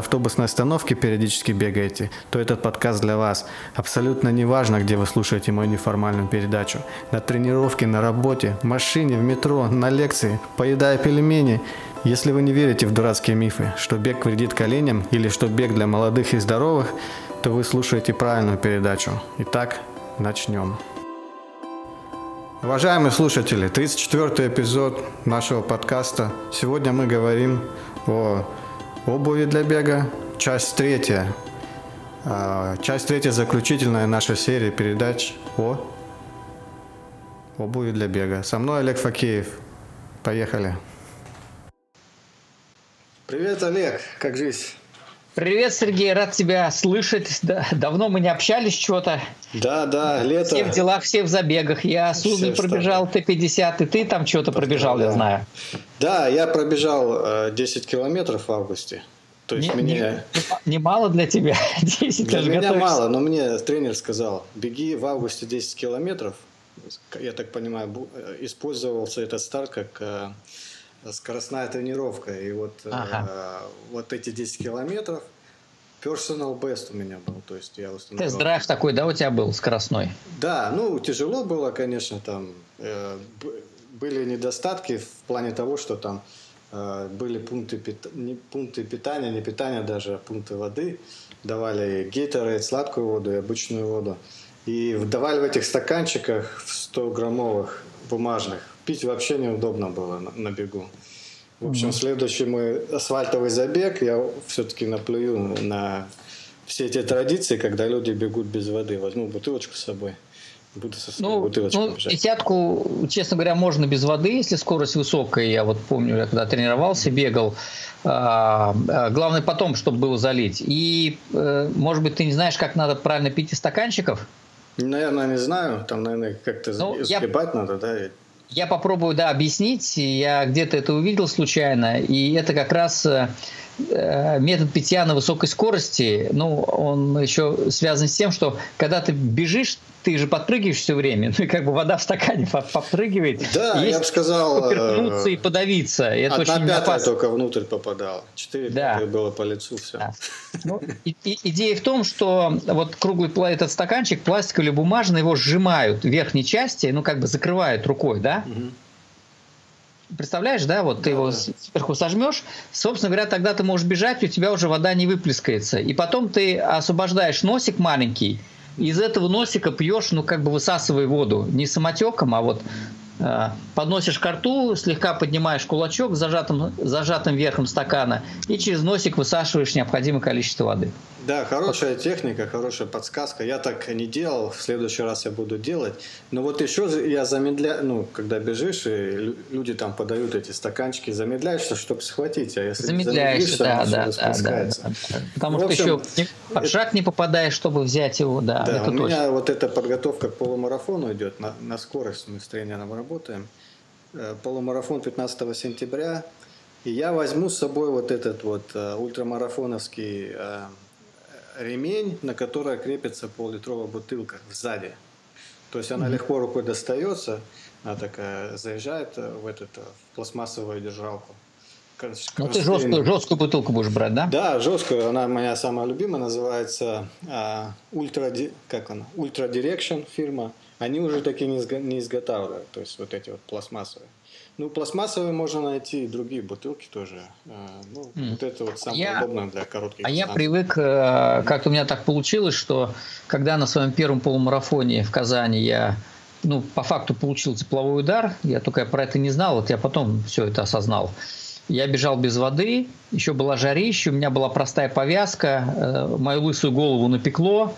автобусной остановки периодически бегаете, то этот подкаст для вас. Абсолютно не важно, где вы слушаете мою неформальную передачу. На тренировке, на работе, в машине, в метро, на лекции, поедая пельмени. Если вы не верите в дурацкие мифы, что бег вредит коленям или что бег для молодых и здоровых, то вы слушаете правильную передачу. Итак, начнем. Уважаемые слушатели, 34 эпизод нашего подкаста. Сегодня мы говорим о Обуви для бега. Часть третья. А, часть третья заключительная наша серия передач о обуви для бега. Со мной Олег Факеев. Поехали. Привет, Олег. Как жизнь? Привет, Сергей, рад тебя слышать. Да, давно мы не общались что-то. Да, да, лето. Все в делах, все в забегах. Я Судный пробежал Т-50, и ты там что-то пробежал, да. я знаю. Да, я пробежал э, 10 километров в августе. То есть не, мне... Не, не мало для тебя 10 Для меня готовишься. мало, но мне тренер сказал, беги в августе 10 километров. Я так понимаю, э, использовался этот старт как э, скоростная тренировка. И вот, э, ага. э, вот эти 10 километров personal best у меня был. То есть я установил... Тест-драйв такой, да, у тебя был скоростной? Да, ну тяжело было, конечно, там э, были недостатки в плане того, что там э, были пункты, пит... не, пункты питания, не питания даже, а пункты воды. Давали гейтеры, сладкую воду и обычную воду. И давали в этих стаканчиках в 100 граммовых бумажных пить вообще неудобно было на, на бегу. В общем, следующий мой асфальтовый забег я все-таки наплюю на все эти традиции, когда люди бегут без воды. Возьму бутылочку с собой. Буду со своей ну, бутылочкой ну, бежать. Десятку, честно говоря, можно без воды, если скорость высокая. Я вот помню, я когда тренировался, бегал. А, а, главное потом, чтобы было залить. И, э, может быть, ты не знаешь, как надо правильно пить из стаканчиков? Наверное, не знаю. Там, наверное, как-то ну, сгибать я... надо, да? Я попробую, да, объяснить. Я где-то это увидел случайно, и это как раз э, метод питья на высокой скорости. Ну, он еще связан с тем, что когда ты бежишь, ты же подпрыгиваешь все время, ну и как бы вода в стакане подпрыгивает. Да, я бы сказал... Поперхнуться и подавиться. Это одна очень пятая опасно. только внутрь попадала. Четыре да. было по лицу, все. Да. Ну, и, и, идея в том, что вот круглый этот стаканчик, пластиковый или бумажный, его сжимают в верхней части, ну как бы закрывают рукой, да? Угу. Представляешь, да, вот да, ты его да. сверху сожмешь, собственно говоря, тогда ты можешь бежать, у тебя уже вода не выплескается. И потом ты освобождаешь носик маленький, из этого носика пьешь, ну, как бы высасывая воду. Не самотеком, а вот Э, подносишь к рту, слегка поднимаешь кулачок зажатым, зажатым верхом стакана и через носик высашиваешь необходимое количество воды. Да, хорошая техника, хорошая подсказка. Я так не делал, в следующий раз я буду делать. Но вот еще я замедляю, ну, когда бежишь, и люди там подают эти стаканчики, замедляешься, чтобы схватить. А если замедляешься, да, да, да, да, да. Потому в общем, что еще под шаг не попадаешь, чтобы взять его, да. Да, у точно. меня вот эта подготовка к полумарафону идет на, на скорость, мы с тренером работаем работаем. Э, полумарафон 15 сентября. И я возьму с собой вот этот вот э, ультрамарафоновский э, ремень, на который крепится пол-литровая бутылка сзади. То есть она mm-hmm. легко рукой достается, она такая заезжает в этот в пластмассовую держалку. Ну ты жесткую, жесткую бутылку будешь брать, да? Да, жесткую. Она моя самая любимая, называется Ультра, как она? Ultra Direction фирма они уже такие не, не изготавливают, то есть вот эти вот пластмассовые. Ну, пластмассовые можно найти и другие бутылки тоже. А, ну, mm. вот это вот самое я, удобное для коротких А я привык, э, как у меня так получилось, что когда на своем первом полумарафоне в Казани я ну, по факту получил тепловой удар, я только про это не знал, вот я потом все это осознал. Я бежал без воды, еще была жарища, у меня была простая повязка, э, мою лысую голову напекло,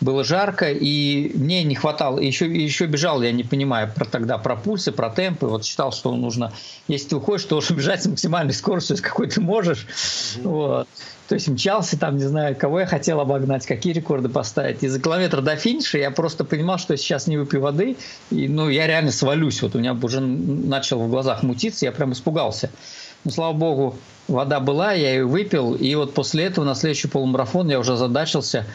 было жарко, и мне не хватало, еще, еще бежал, я не понимаю, про тогда про пульсы, про темпы, вот считал, что нужно, если ты уходишь, то должен бежать с максимальной скоростью, с какой ты можешь, mm-hmm. вот. То есть мчался там, не знаю, кого я хотел обогнать, какие рекорды поставить. И за километр до финиша я просто понимал, что я сейчас не выпью воды, и ну, я реально свалюсь. Вот у меня уже начал в глазах мутиться, я прям испугался. Но, слава богу, вода была, я ее выпил, и вот после этого на следующий полумарафон я уже задачился,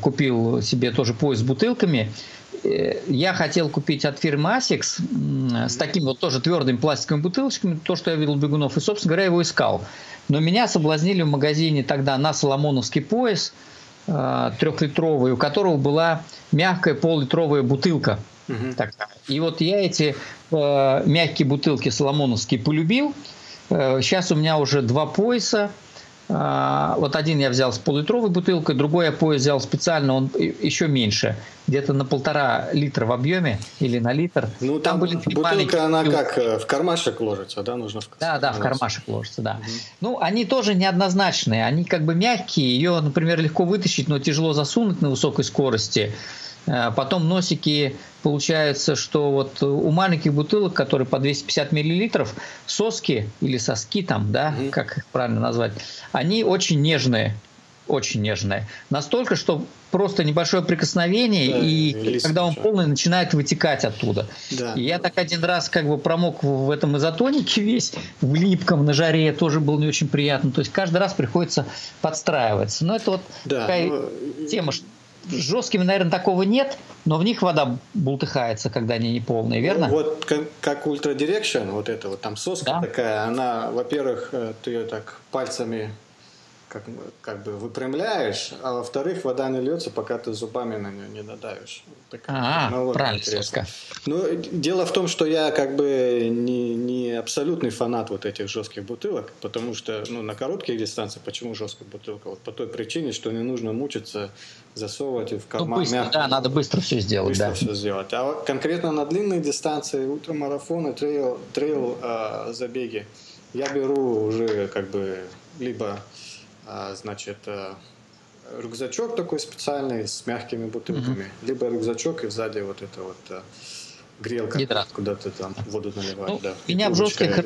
купил себе тоже пояс с бутылками, э, я хотел купить от фирмы Asics с такими вот тоже твердыми пластиковыми бутылочками, то, что я видел бегунов, и, собственно говоря, его искал. Но меня соблазнили в магазине тогда на соломоновский пояс э, трехлитровый, у которого была мягкая пол-литровая бутылка. Угу. И вот я эти э, мягкие бутылки соломоновские полюбил. Э, сейчас у меня уже два пояса. А, вот один я взял с полулитровой бутылкой, другой я пояс взял специально, он еще меньше, где-то на полтора литра в объеме или на литр. Ну там, там были бутылка, она как э, в кармашек ложится, да, нужно в Да, да, в кармашек ложится, да. Угу. Ну они тоже неоднозначные, они как бы мягкие, ее, например, легко вытащить, но тяжело засунуть на высокой скорости. Э, потом носики, получается, что вот у маленьких бутылок, которые по 250 миллилитров, соски или соски там, да, mm-hmm. как их правильно назвать, они очень нежные, очень нежные. Настолько, что просто небольшое прикосновение, да, и когда он полный, начинает вытекать оттуда. Да. И я так один раз как бы промок в этом изотонике весь, в липком, на жаре, тоже было не очень приятно. То есть каждый раз приходится подстраиваться. Но это вот да, такая но... тема, что жесткими, наверное, такого нет, но в них вода бултыхается, когда они не полные, верно? Ну, вот как, как Ultra Direction, вот это вот там соска да? такая, она, во-первых, э, ты ее так пальцами как, как бы выпрямляешь, а во-вторых, вода не льется, пока ты зубами на нее не надавишь. а, правильно, соска. Ну, дело в том, что я как бы не, не абсолютный фанат вот этих жестких бутылок, потому что ну, на коротких дистанциях почему жесткая бутылка? Вот по той причине, что не нужно мучиться засовывать в карман. Ну, быстро, да, надо быстро все сделать. Быстро да. все сделать. А вот конкретно на длинные дистанции, ультрамарафоны, трейл, трейл э, забеги, я беру уже как бы либо значит, э, рюкзачок такой специальный с мягкими бутылками, mm-hmm. либо рюкзачок и сзади вот это вот э, грелка, Гидрат. куда ты там воду наливаешь. Ну, да. меня, в жестких,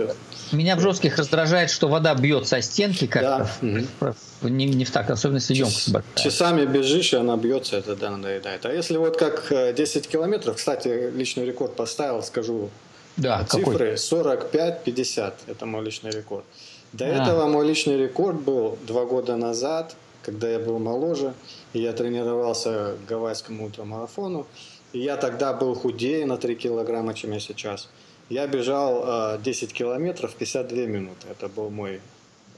меня в жестких раздражает, что вода бьется о стенки как-то. Да. Не, не в так, особенно если емкость большая. Часами бежишь, и она бьется, это да, надоедает. А если вот как 10 э, километров, кстати, личный рекорд поставил, скажу да, цифры, 45-50, это мой личный рекорд. До а. этого мой личный рекорд был два года назад, когда я был моложе, и я тренировался к гавайскому ультрамарафону. И я тогда был худее на 3 килограмма, чем я сейчас. Я бежал 10 а, километров 52 минуты. Это был мой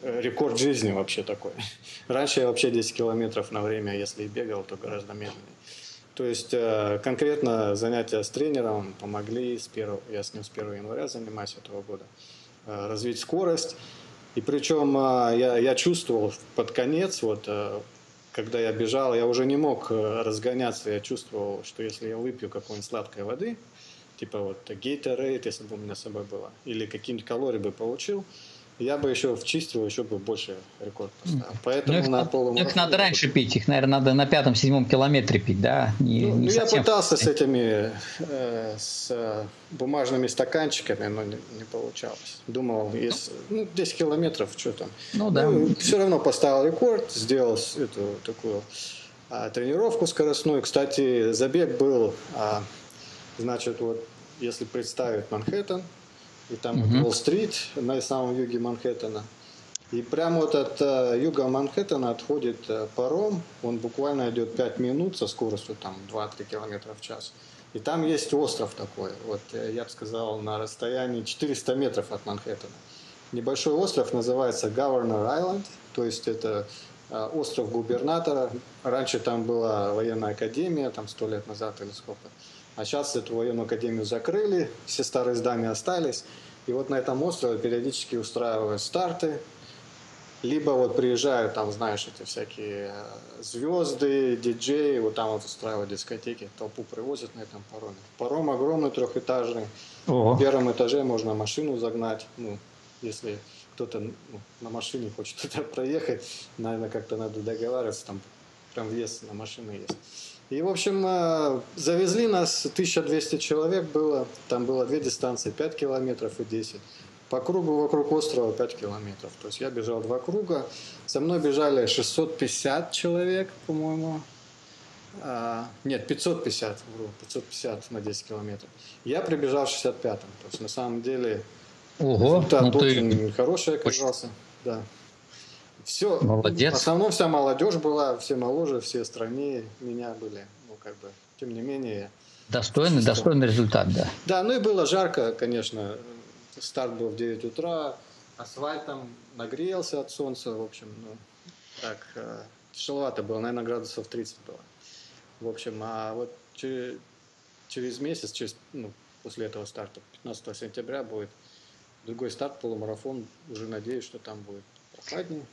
э, рекорд жизни вообще такой. Раньше я вообще 10 километров на время, если и бегал, то гораздо медленнее. То есть э, конкретно занятия с тренером помогли, с 1, я с ним с 1 января занимаюсь этого года, э, развить скорость. И причем а, я, я чувствовал под конец, вот, э, когда я бежал, я уже не мог э, разгоняться, я чувствовал, что если я выпью какой-нибудь сладкой воды, типа вот Gatorade, если бы у меня с собой было, или какие-нибудь калории бы получил, я бы еще вчистил, еще бы больше рекорд поставил. Поэтому ну, на полумарафоне... Их надо раньше пить, их, наверное, надо на пятом-седьмом километре пить, да? Не, ну, не я пытался с этими, э, с э, бумажными стаканчиками, но не, не получалось. Думал, если, ну, 10 километров, что там. Ну, да. Ну, все равно поставил рекорд, сделал эту такую а, тренировку скоростную. Кстати, забег был, а, значит, вот, если представить Манхэттен, и там угу. Уолл-стрит на самом юге Манхэттена. И прямо вот от э, юга Манхэттена отходит э, паром, он буквально идет 5 минут со скоростью там 2-3 километра в час. И там есть остров такой, вот э, я бы сказал, на расстоянии 400 метров от Манхэттена. Небольшой остров называется Governor Island, то есть это э, остров губернатора. Раньше там была военная академия, там сто лет назад или сколько. А сейчас эту военную академию закрыли, все старые здания остались. И вот на этом острове периодически устраивают старты, либо вот приезжают там, знаешь, эти всякие э, звезды, диджеи, вот там вот устраивают дискотеки, толпу привозят на этом пароме. Паром огромный, трехэтажный. Ого. В первом этаже можно машину загнать, ну, если кто-то ну, на машине хочет туда проехать, наверное, как-то надо договариваться, там прям въезд на машины есть. И, в общем, э, завезли нас, 1200 человек было, там было две дистанции, 5 километров и 10. По кругу вокруг острова 5 километров. То есть я бежал два круга, со мной бежали 650 человек, по-моему, а, нет, 550, вру, 550 на 10 километров. Я прибежал 65-м. То есть на самом деле Ого, результат ну очень ты... хороший оказался. Да. Все, Молодец. в основном вся молодежь была, все моложе, все стройнее меня были. Ну, как бы, тем не менее. Достойный, Что? достойный результат, да. Да, ну и было жарко, конечно. Старт был в 9 утра, асфальт там нагрелся от солнца, в общем, ну, так, э, тяжеловато было, наверное, градусов 30 было. В общем, а вот через, через месяц, через, ну, после этого старта, 15 сентября будет другой старт, полумарафон. Уже надеюсь, что там будет.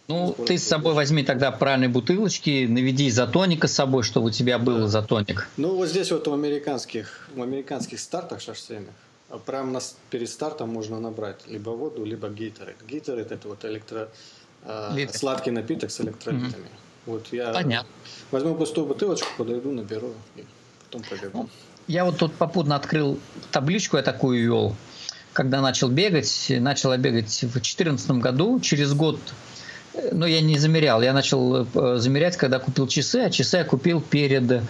Ну, ты с собой возьми тогда правильные бутылочки, наведи изотоника с собой, чтобы у тебя был изотоник. Ну, вот здесь вот в американских, в американских стартах шоссейных, а прямо на перед стартом можно набрать либо воду, либо гейтеры. Гейтеры это вот электро, э, сладкий напиток с электролитами. Вот я Понятно. возьму пустую бутылочку, подойду, наберу и потом побегу. Я вот тут попутно открыл табличку, я такую вел. Когда начал бегать, начал бегать в 2014 году, через год, э, ну я не замерял, я начал э, замерять, когда купил часы, а часы я купил перед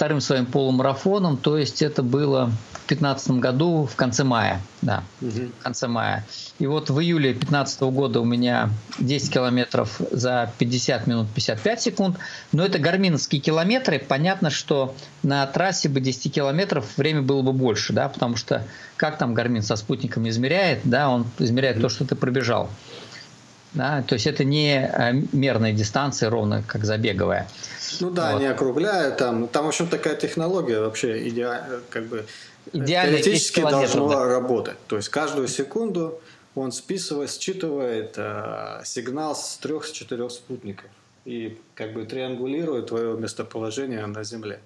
вторым своим полумарафоном, то есть это было в 2015 году в конце мая, да, Мгм. в конце мая. И вот в июле 2015 года у меня 10 километров за 50 минут 55 секунд. Но это гарминовские километры. Понятно, что на трассе бы 10 километров время было бы больше, да, потому что как там гармин со спутником измеряет, да, он измеряет то, что ты пробежал. Да, то есть это не э, мерная дистанция, ровно как забеговая. Ну да, Вот. не округляю там. Там, в общем, такая технология вообще идеально, как бы Идеально 10 теоретически должно да. работать. То есть каждую секунду он списывает, считывает э, сигнал с трех, с четырех спутников и как бы триангулирует твое местоположение на Земле.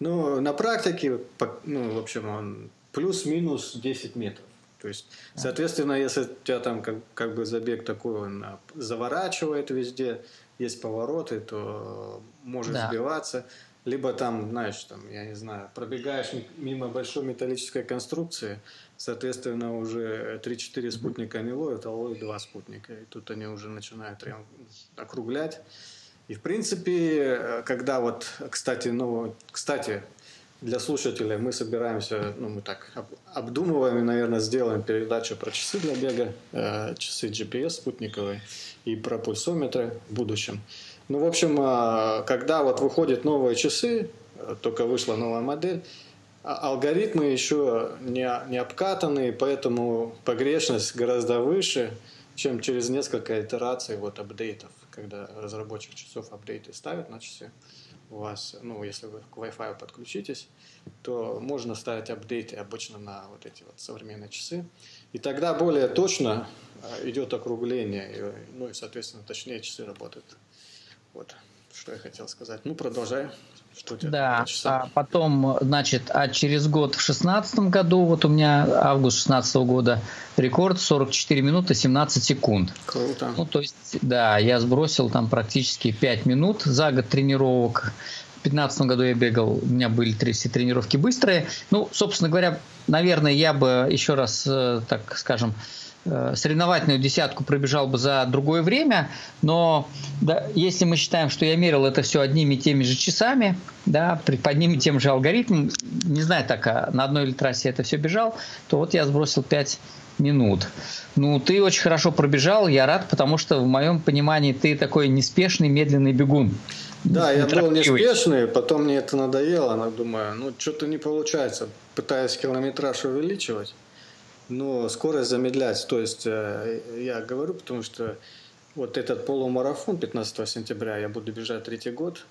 Ну, на практике, ну, в общем, он плюс-минус 10 метров. То есть, соответственно, если у тебя там как, как бы забег такой, он а, заворачивает везде, есть повороты, то может Да. сбиваться. Либо там, знаешь, там, я не знаю, пробегаешь мимо большой металлической конструкции, соответственно, уже 3-4 спутника не ловят, а ловят 2 спутника. И тут они уже начинают прям округлять. И, в принципе, э, когда вот, кстати, ну, кстати, для слушателей мы собираемся, ну, мы так об- обдумываем и, наверное, сделаем передачу про часы для бега, э, часы GPS спутниковые и про пульсометры в будущем. Ну, в общем, э, когда вот выходят новые часы, э, только вышла новая модель, а- алгоритмы еще не, не обкатаны, поэтому погрешность гораздо выше, чем через несколько итераций вот апдейтов, когда разработчик часов апдейты ставит на часы у вас, ну, если вы к Wi-Fi подключитесь, то можно ставить апдейты обычно на вот эти вот современные часы. И тогда более точно э, идет округление, ну и, соответственно, точнее часы работают. Вот, что я хотел сказать. Ну, продолжай. Что Да, а потом, значит, а через год в шестнадцатом году, вот у меня август шестнадцатого года, рекорд 44 минуты 17 секунд. Круто. Ну, то есть, да, я сбросил там практически 5 минут за год тренировок. В 2015 году я бегал, у меня были три- все тренировки быстрые. Ну, собственно говоря, наверное, я бы еще раз, э, так скажем, соревновательную десятку пробежал бы за другое время, но да, если мы считаем, что я мерил это все одними и теми же часами, да, при- по одним и тем же алгоритмам, не знаю, так, а на одной ли трассе это все бежал, то вот я сбросил 5 минут. Ну, ты очень хорошо пробежал, я рад, потому что в моем понимании ты такой неспешный, медленный бегун. Да, я был неспешный, потом мне это надоело, но думаю, ну что-то не получается. Пытаюсь километраж увеличивать, но скорость замедлять. То есть э, я говорю, потому что вот этот полумарафон 15 сентября я буду бежать третий год.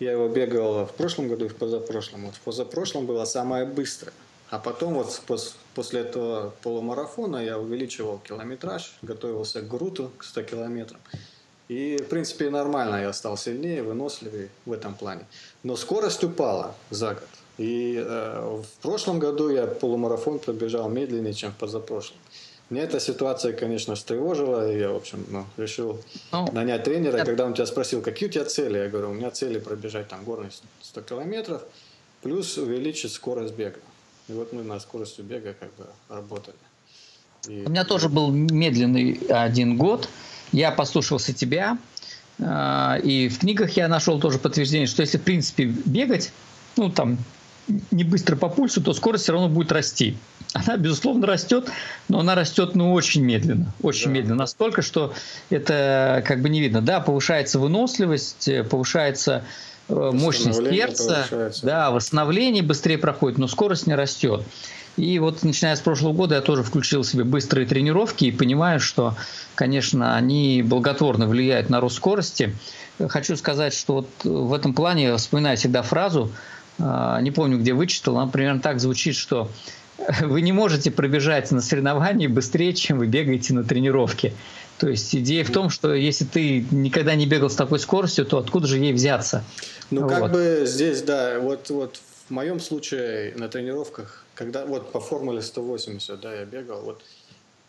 Я его бегал в прошлом году и в позапрошлом. Вот в позапрошлом было самое быстрое. А потом вот пос- после этого полумарафона я увеличивал километраж, готовился к груту, к 100 километрам. И, в принципе, нормально я стал сильнее, выносливее в этом плане. Но скорость упала за год. И э, в прошлом году я полумарафон пробежал медленнее, чем в позапрошлом. Мне эта ситуация, конечно, встревожила, и я, в общем, ну, решил ну, нанять тренера. Это... Когда он тебя спросил, какие у тебя цели, я говорю, у меня цели пробежать там горные 100 километров, плюс увеличить скорость бега. И вот мы на скоростью бега как бы работали. И... У меня тоже был медленный один год. Я послушался тебя, а, и в книгах я нашел тоже подтверждение, что если, в принципе, бегать, ну, там, не быстро по пульсу, то скорость все равно будет расти. Она, безусловно, растет, но она растет, ну, очень медленно. Очень да. медленно. Настолько, что это как бы не видно. Да, повышается выносливость, повышается э, мощность сердца, да, восстановление быстрее проходит, но скорость не растет. И вот начиная с прошлого года я тоже включил себе быстрые тренировки и понимаю, что, конечно, они благотворно влияют на рост скорости. Хочу сказать, что вот в этом плане вспоминаю всегда фразу, не помню, где вычитал, она примерно так звучит, что вы не можете пробежать на соревновании быстрее, чем вы бегаете на тренировке. То есть идея в том, что если ты никогда не бегал с такой скоростью, то откуда же ей взяться? Ну, вот. как бы здесь, да, вот, вот в моем случае на тренировках, когда вот по формуле 180, да, я бегал, вот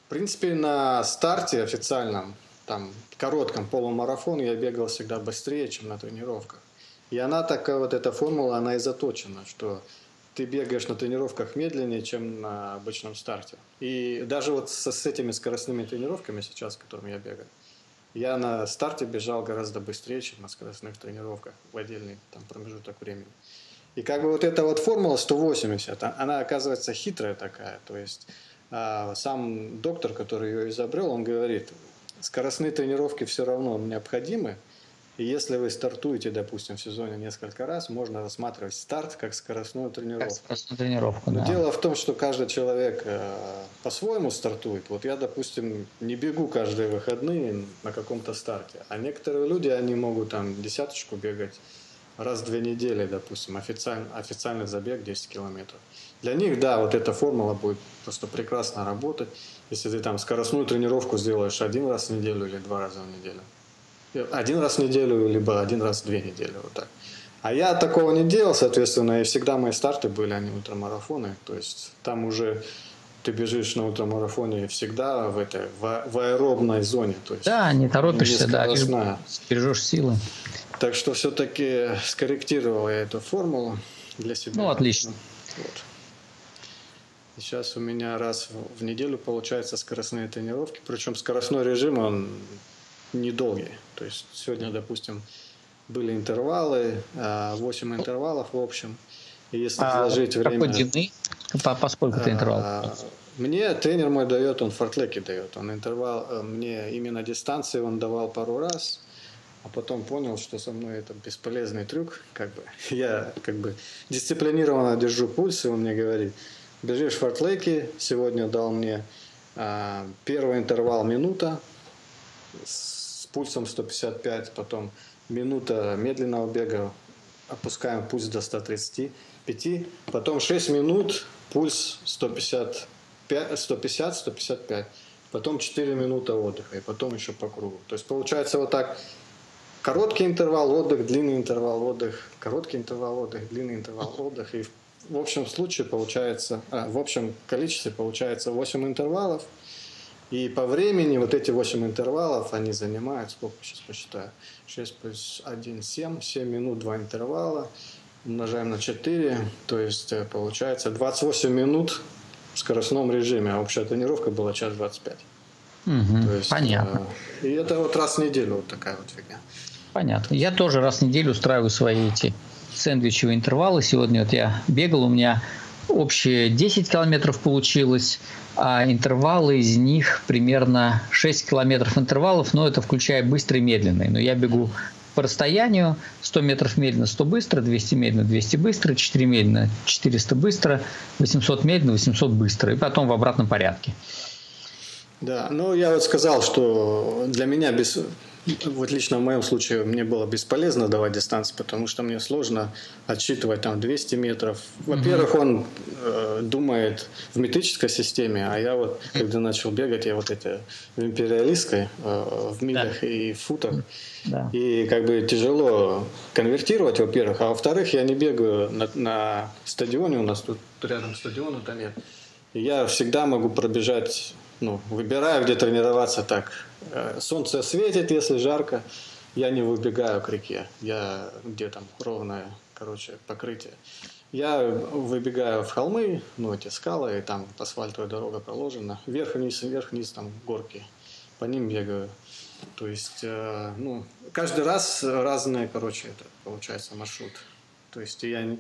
в принципе на старте официальном, там, коротком полумарафон я бегал всегда быстрее, чем на тренировках. И она такая, вот эта формула, она и заточена, что ты бегаешь на тренировках медленнее, чем на обычном старте. И даже вот со, с этими скоростными тренировками сейчас, которыми я бегаю, я на старте бежал гораздо быстрее, чем на скоростных тренировках в отдельный там, промежуток времени. И как бы вот эта вот формула 180, а, она оказывается хитрая такая. То есть а, сам доктор, который ее изобрел, он говорит, скоростные тренировки все равно необходимы, и если вы стартуете, допустим, в сезоне несколько раз, можно рассматривать старт как скоростную тренировку. Как скоростную тренировку, Но да. дело в том, что каждый человек э, по-своему стартует. Вот я, допустим, не бегу каждые выходные на каком-то старте. А некоторые люди, они могут там десяточку бегать раз в две недели, допустим, официальный, официальный забег 10 километров. Для них, да, вот эта формула будет просто прекрасно работать, если ты там скоростную тренировку сделаешь один раз в неделю или два раза в неделю один раз в неделю, либо один раз в две недели, вот так. А я такого не делал, соответственно, и всегда мои старты были, они ультрамарафоны, то есть там уже ты бежишь на ультрамарафоне всегда в этой в, в аэробной зоне, то есть да, не торопишься, да, бережешь силы. Так что все-таки скорректировал я эту формулу для себя. Ну отлично. Вот. И сейчас у меня раз в неделю получается скоростные тренировки, причем скоростной режим он недолгие. То есть сегодня, допустим, были интервалы, 8 а, интервалов в общем. И если а вложить время... длины? По, по сколько ты? А, мне тренер мой дает, он фортлеки дает. Он интервал, э, мне именно дистанции он давал пару раз, а потом понял, что со мной это бесполезный трюк. Как бы. Я как бы дисциплинированно держу пульс, и он мне говорит, бежишь фортлеки, сегодня дал мне а, первый интервал минута, пульсом 155, потом минута медленного бега, опускаем пульс до 135, потом 6 минут, пульс 150, 150, 155, потом 4 минуты отдыха, и потом еще по кругу. То есть получается вот так, короткий интервал отдых, длинный интервал отдых, короткий интервал отдых, длинный интервал отдых, и в общем случае получается, а, в общем количестве получается 8 интервалов – и по времени вот эти 8 интервалов, они занимают, сколько сейчас посчитаю, 6 плюс 1, 7, 7 минут, 2 интервала, умножаем на 4, то есть э, получается 28 минут в скоростном режиме, а общая тренировка была час 25. Угу, то есть, понятно. Э, и это вот раз в неделю вот такая вот фигня. Понятно. Я тоже раз в неделю устраиваю свои эти сэндвичевые интервалы. Сегодня вот я бегал, у меня общее 10 километров получилось, а интервалы из них примерно 6 километров интервалов, но это включая быстрый и медленный. Но я бегу по расстоянию 100 метров медленно, 100 быстро, 200 медленно, 200 быстро, 4 медленно, 400 быстро, 800 медленно, 800 быстро, и потом в обратном порядке. Да, ну я вот сказал, что для меня без вот лично в моем случае мне было бесполезно давать дистанции, потому что мне сложно отсчитывать там 200 метров. Во-первых, он э, думает в метрической системе, а я вот, когда начал бегать, я вот это в империалистской, э, в милях да. и футах. Да. И как бы тяжело конвертировать, во-первых. А во-вторых, я не бегаю на, на стадионе, у нас тут рядом стадиона-то нет. И я всегда могу пробежать ну, выбираю, где тренироваться так. Э, солнце светит, если жарко, я не выбегаю к реке. Я где там ровное, короче, покрытие. Я выбегаю в холмы, ну, эти скалы, и там асфальтовая дорога проложена. Вверх-вниз, вверх-вниз, там горки. По ним бегаю. То есть, э, ну, каждый раз разные, короче, это получается маршрут. То есть я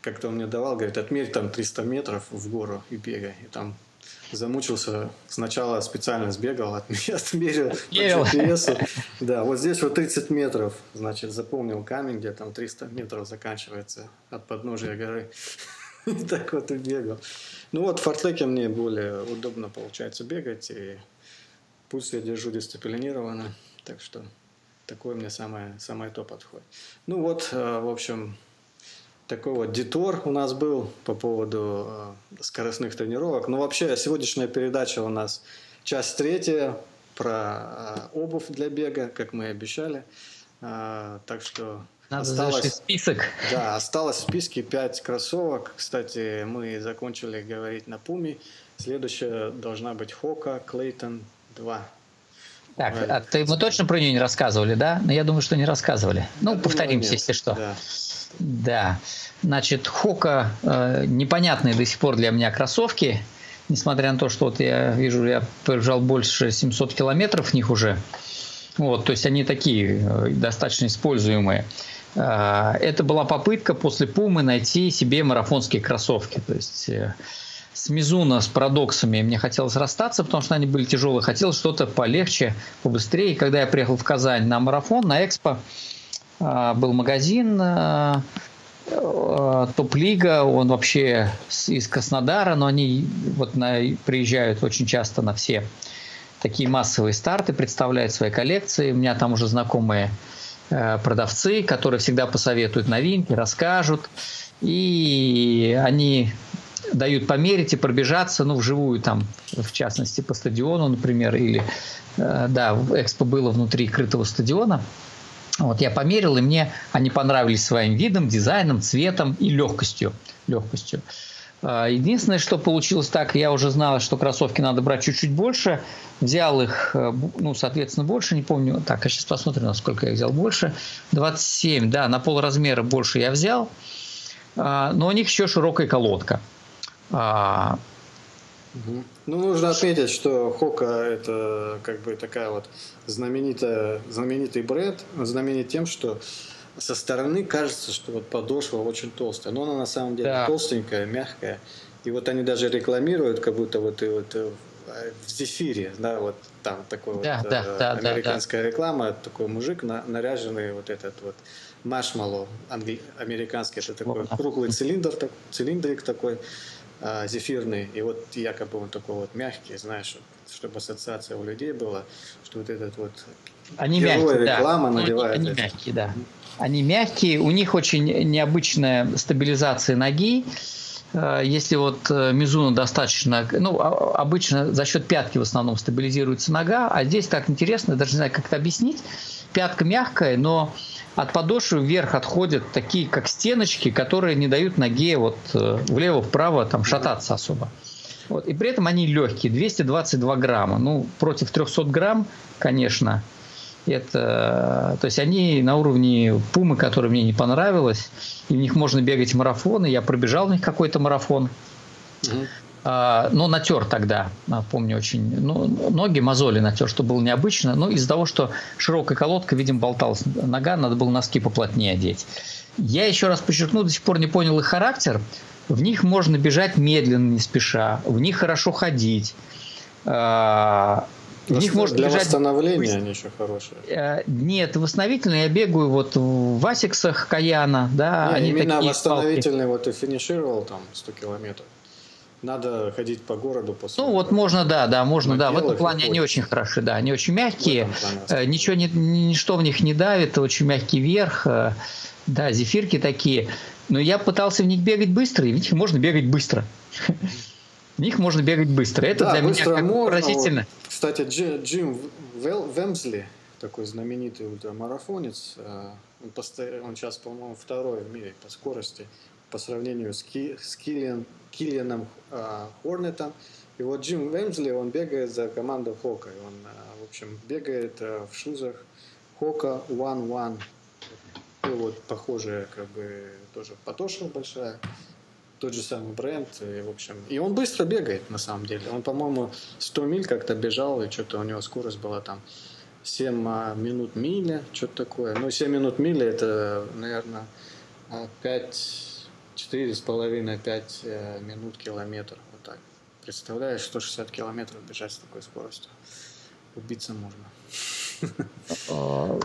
как-то он мне давал, говорит, отмерь там 300 метров в гору и бегай. И там замучился. Сначала специально сбегал, отмерил GPS. Да, вот здесь вот 30 метров, значит, запомнил камень, где там 300 метров заканчивается от подножия горы. И так вот и бегал. Ну вот в фортлеке мне более удобно получается бегать, и пульс я держу дисциплинированно, так что такое мне самое, самое то подходит. Ну вот, э, в общем, такой вот детор у нас был по поводу э, скоростных тренировок. Но вообще сегодняшняя передача у нас часть третья про э, обувь для бега, как мы и обещали. Э, так что надо осталось список. Да, осталось в списке 5 кроссовок. Кстати, мы закончили говорить на Пуме. Следующая должна быть Хока Клейтон 2. Так, а ты, мы точно про нее не рассказывали, да? Но я думаю, что не рассказывали. Ну, я повторимся, думаю, если что. Да. Да. Значит, Хока э, непонятные до сих пор для меня кроссовки. Несмотря на то, что вот я вижу, я пробежал больше 700 километров в них уже. Вот, то есть они такие э, достаточно используемые. Э, это была попытка после Пумы найти себе марафонские кроссовки. То есть э, с Мизуна, с парадоксами мне хотелось расстаться, потому что они были тяжелые. Хотелось что-то полегче, побыстрее. Когда я приехал в Казань на марафон, на Экспо, был магазин а, а, Топ-лига, он вообще из Краснодара, но они вот на, приезжают очень часто на все такие массовые старты, представляют свои коллекции. У меня там уже знакомые продавцы, которые всегда посоветуют новинки, расскажут. И они дают померить и пробежаться, ну, вживую там, в частности, по стадиону, например, или, да, Экспо было внутри крытого стадиона – вот я померил, и мне они понравились своим видом, дизайном, цветом и легкостью. легкостью. А, единственное, что получилось так, я уже знал, что кроссовки надо брать чуть-чуть больше. Взял их, э, ну, соответственно, больше, не помню. Так, а сейчас посмотрим, насколько я взял больше. 27, да, на пол размера больше я взял. А, но у них еще широкая колодка. А, ну, нужно отметить, что Хока это как бы такая вот знаменитая, знаменитый бренд, знаменит тем, что со стороны кажется, что вот подошва очень толстая, но она на самом деле да. толстенькая, мягкая. И вот они даже рекламируют, как будто вот, и вот э, в зефире, да, вот там такой да, вот да, э, да, американская да, реклама, такой мужик на, наряженный вот этот вот маршмеллоу англи- американский, это такой круглый цилиндр, так, цилиндрик такой, а, зефирный, и вот якобы он такой вот мягкий, знаешь, чтобы ассоциация у людей была, что вот этот вот они мягкие, реклама да. надевает. Они, они мягкие, да. Они мягкие, у них очень необычная стабилизация ноги. А, если вот э, Мизуна достаточно, ну, а, обычно за счет пятки в основном стабилизируется нога, а здесь так интересно, даже не знаю, как это объяснить. Пятка мягкая, но от подошвы вверх отходят такие, как стеночки, которые не дают ноге вот э, влево-вправо там шататься особо. Вот. И при этом они легкие, 222 грамма. Ну, против 300 грамм, конечно, это, то есть они на уровне пумы, которая мне не понравилась, и в них можно бегать марафоны. Я пробежал в них какой-то марафон. Угу. А, но натер тогда, помню очень, ну, ноги мозоли натер, что было необычно. Но из-за того, что широкая колодка, видимо, болталась нога, надо было носки поплотнее одеть. Я еще раз подчеркну, до сих пор не понял их характер. В них можно бежать медленно, не спеша. В них хорошо ходить. А, в них можно для бежать... восстановления они еще хорошие. Э, нет, восстановительные я бегаю вот в Асиксах Каяна, да. Не, они именно такие восстановительные, палки. вот ты финишировал там 100 километров надо ходить по городу после. Ну вот можно, да, да, можно, да. В этом плане они очень хороши, да, они очень мягкие, э, ничего не, ничто в них не давит, очень мягкий верх, э, да, зефирки такие. Но я пытался в них бегать быстро, и в них можно бегать быстро. В них можно бегать быстро. Это да, для меня как можно. поразительно. Вот, кстати, Джим Вемсли, такой знаменитый ультрамарафонец, э, он, он сейчас, по-моему, второй в мире по скорости по сравнению с, Ки, с Киллиан, Киллианом э, Хорнетом И вот Джим Венсли, он бегает за команду Хока. Он, в общем, бегает в шузах Хока One One. И вот похожая, как бы, тоже потошка большая тот же самый бренд. И, в общем, и он быстро бегает, на самом деле. Он, по-моему, 100 миль как-то бежал, и что-то у него скорость была там 7 а, минут миля, что-то такое. Ну, 7 минут мили это, наверное, 5, 4,5-5 э, минут километр. Вот так. Представляешь, 160 километров бежать с такой скоростью. Убиться можно.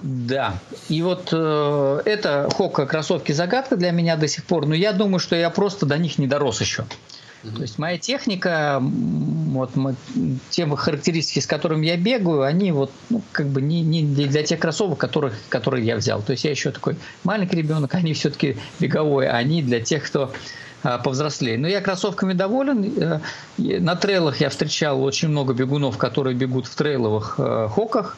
Да. И вот э, это Хока кроссовки загадка для меня до сих пор, но я думаю, что я просто до них не дорос еще. То есть моя техника, вот те характеристики, с которыми я бегаю, они вот ну, как бы не, не для тех кроссовок, которых, которые я взял. То есть я еще такой маленький ребенок, они все-таки беговые, а они для тех, кто а, повзрослее. Но я кроссовками доволен. Э, на трейлах я встречал очень много бегунов, которые бегут в трейловых э, хоках.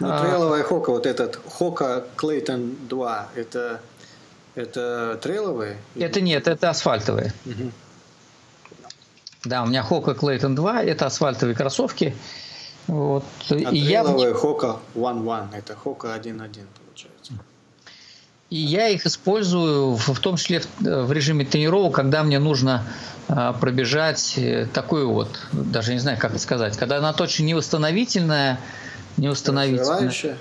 Ну, а, трейловая хока, вот этот Хока Клейтон 2, это, это трейловые? Это нет, это асфальтовые. Угу. Да, у меня Хока Клейтон 2, это асфальтовые кроссовки. Вот. А и я... Хока 1.1, это Хока 1.1 получается. И я их использую в, в том числе в, в режиме тренировок, когда мне нужно а, пробежать э, такую вот, даже не знаю, как это сказать, когда она точно не восстановительная, не. Развивающая?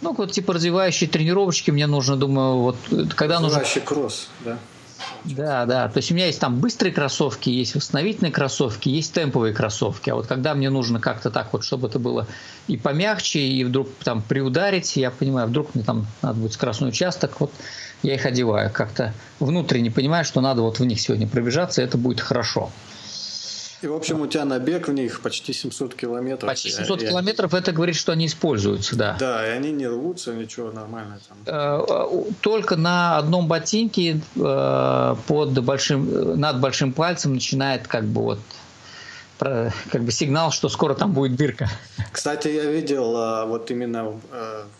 Ну, вот типа развивающие тренировочки мне нужно, думаю, вот когда нужно... кросс, да? Да, да. То есть у меня есть там быстрые кроссовки, есть восстановительные кроссовки, есть темповые кроссовки. А вот когда мне нужно как-то так вот, чтобы это было и помягче, и вдруг там приударить, я понимаю, вдруг мне там надо будет скоростной участок, вот я их одеваю как-то внутренне понимаю, что надо вот в них сегодня пробежаться, это будет хорошо. И, в общем, у тебя набег в них почти 700 километров. Почти 700 и, километров, это говорит, что они используются, да. Да, и они не рвутся, ничего, нормально там. Э, э, только на одном ботинке э, под большим, над большим пальцем начинает как бы вот как бы сигнал, что скоро там будет дырка. Кстати, я видел вот именно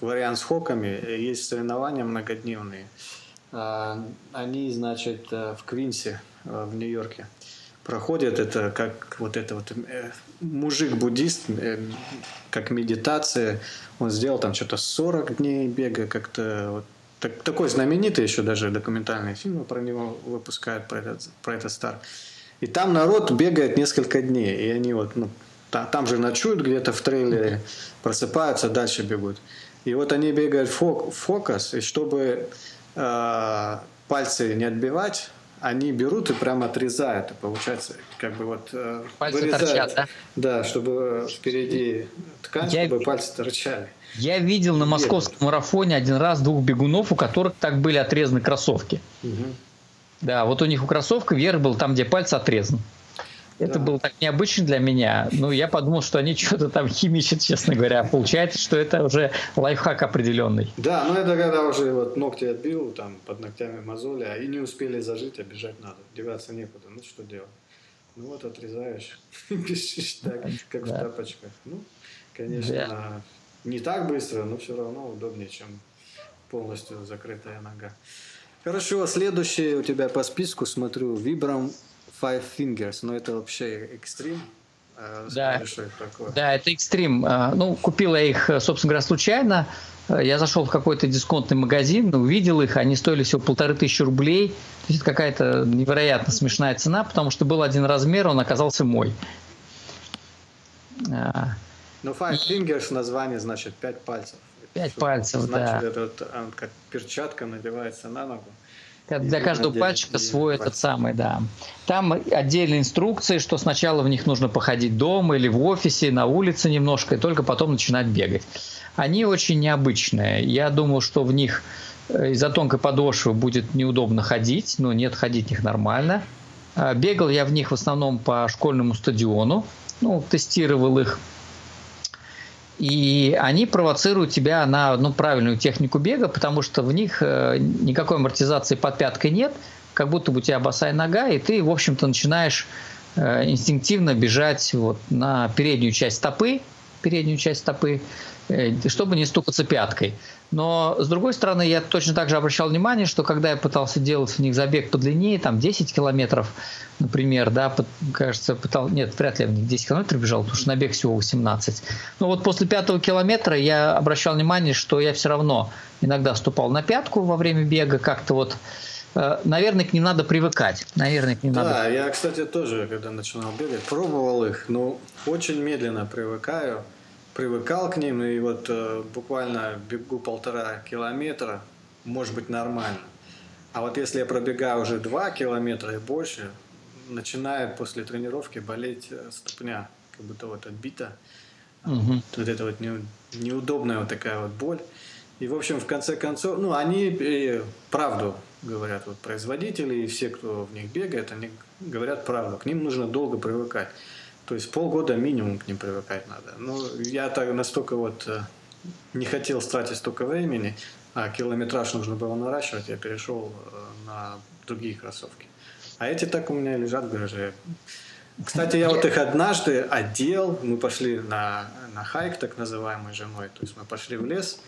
вариант с хоками. Есть соревнования многодневные. Они, значит, в Квинсе, в Нью-Йорке проходит, это как вот это вот э, мужик-буддист, э, как медитация, он сделал там что-то 40 дней бега, как-то вот так, такой знаменитый еще даже документальный фильм про него выпускают, про этот, про этот стар. И там народ бегает несколько дней, и они вот, ну, там, там же ночуют где-то в трейлере, просыпаются, дальше бегут. И вот они бегают фок, фокус, и чтобы э, пальцы не отбивать, они берут и прямо отрезают, и получается, как бы вот э, пальцы вырезают, торчат, да? Да, чтобы впереди ткань, я, чтобы пальцы торчали. Я видел на московском марафоне один раз двух бегунов, у которых так были отрезаны кроссовки. Угу. Да, вот у них у кроссовка вверх был там, где пальцы отрезан. Это да. было так необычно для меня. Ну, я подумал, что они что-то там химичат, честно говоря. Получается, что это уже лайфхак определенный. Да, но это когда уже вот ногти отбил, там под ногтями мозоли, а и не успели зажить, а бежать надо. Деваться некуда. Ну, что делать? Ну, вот отрезаешь, бежишь так, как в тапочках. Ну, конечно, не так быстро, но все равно удобнее, чем полностью закрытая нога. Хорошо, следующее у тебя по списку, смотрю, Vibram Five Fingers, но это вообще экстрим. А, да, да, это экстрим. А, ну, купил я их, собственно говоря, случайно. Я зашел в какой-то дисконтный магазин, увидел их, они стоили всего полторы тысячи рублей. То есть это какая-то невероятно смешная цена, потому что был один размер, он оказался мой. А, ну, Five Fingers название значит пять пальцев. Пять пальцев, значит, да. Значит, это как перчатка надевается на ногу. Для каждого пальчика свой этот самый, да. Там отдельные инструкции, что сначала в них нужно походить дома или в офисе, на улице немножко, и только потом начинать бегать. Они очень необычные. Я думал, что в них э, из-за тонкой подошвы будет неудобно ходить, но нет, ходить в них нормально. А, бегал я в них в основном по школьному стадиону, ну, тестировал их и они провоцируют тебя на ну, правильную технику бега, потому что в них э, никакой амортизации под пяткой нет, как будто бы у тебя босая нога, и ты, в общем-то, начинаешь э, инстинктивно бежать вот на переднюю часть стопы, переднюю часть стопы, э, чтобы не стукаться пяткой. Но, с другой стороны, я точно так же обращал внимание, что когда я пытался делать в них забег подлиннее, там 10 километров, например, да, кажется, пытал, нет, вряд ли я в них 10 километров бежал, потому что набег всего 18. Но вот после пятого километра я обращал внимание, что я все равно иногда ступал на пятку во время бега, как-то вот наверное, к ним надо привыкать. Наверное, к ним да, надо. Да, я, кстати, тоже, когда начинал бегать, пробовал их, но очень медленно привыкаю привыкал к ним, и вот э, буквально бегу полтора километра, может быть нормально. А вот если я пробегаю уже два километра и больше, начинает после тренировки болеть э, ступня, как будто вот отбита. Угу. Вот это вот не, неудобная вот такая вот боль. И, в общем, в конце концов, ну, они и правду говорят, вот производители и все, кто в них бегает, они говорят правду. К ним нужно долго привыкать. То есть полгода минимум к ним привыкать надо. Ну, я так настолько вот э, не хотел тратить столько времени, а километраж нужно было наращивать, я перешел э, на другие кроссовки. А эти так у меня лежат в гараже. Кстати, я вот их однажды одел, мы пошли на, на хайк, так называемый, женой, то есть мы пошли в лес,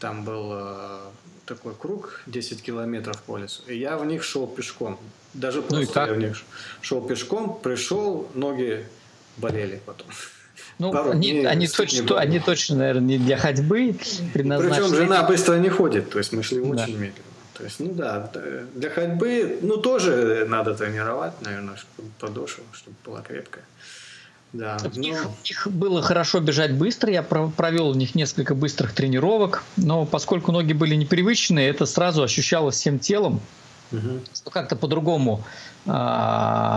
там был э, такой круг 10 километров по лесу, и я в них шел пешком. Даже просто ну я в них шел пешком, пришел, ноги болели потом. Ну, они, они, точно, они точно, наверное, не для ходьбы предназначены. Причем жена быстро не ходит, то есть мы шли очень да. медленно. То есть, ну да, для ходьбы, ну тоже надо тренировать, наверное, чтобы подошва, чтобы была крепкая. Да, но... них, их было хорошо бежать быстро, я провел в них несколько быстрых тренировок, но поскольку ноги были непривычные, это сразу ощущалось всем телом, угу. что как-то по-другому э,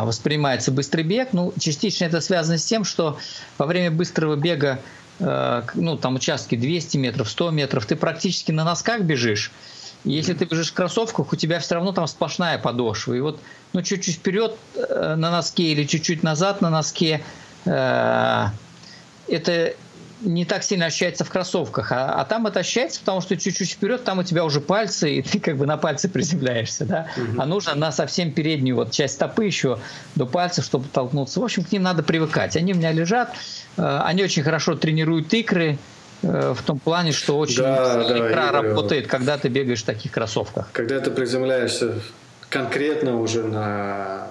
воспринимается быстрый бег. Ну, частично это связано с тем, что во время быстрого бега, э, ну, там участки 200 метров, 100 метров, ты практически на носках бежишь. Если ты бежишь в кроссовках, у тебя все равно там сплошная подошва. И вот ну, чуть-чуть вперед э, на носке или чуть-чуть назад на носке, это не так сильно ощущается в кроссовках, а, а там это ощущается, потому что чуть-чуть вперед, там у тебя уже пальцы, и ты как бы на пальцы приземляешься, да, угу. а нужно на совсем переднюю вот часть стопы еще до пальцев, чтобы толкнуться. В общем, к ним надо привыкать. Они у меня лежат, э, они очень хорошо тренируют икры, э, в том плане, что очень да, икра да, работает, когда ты бегаешь в таких кроссовках. Когда ты приземляешься конкретно уже на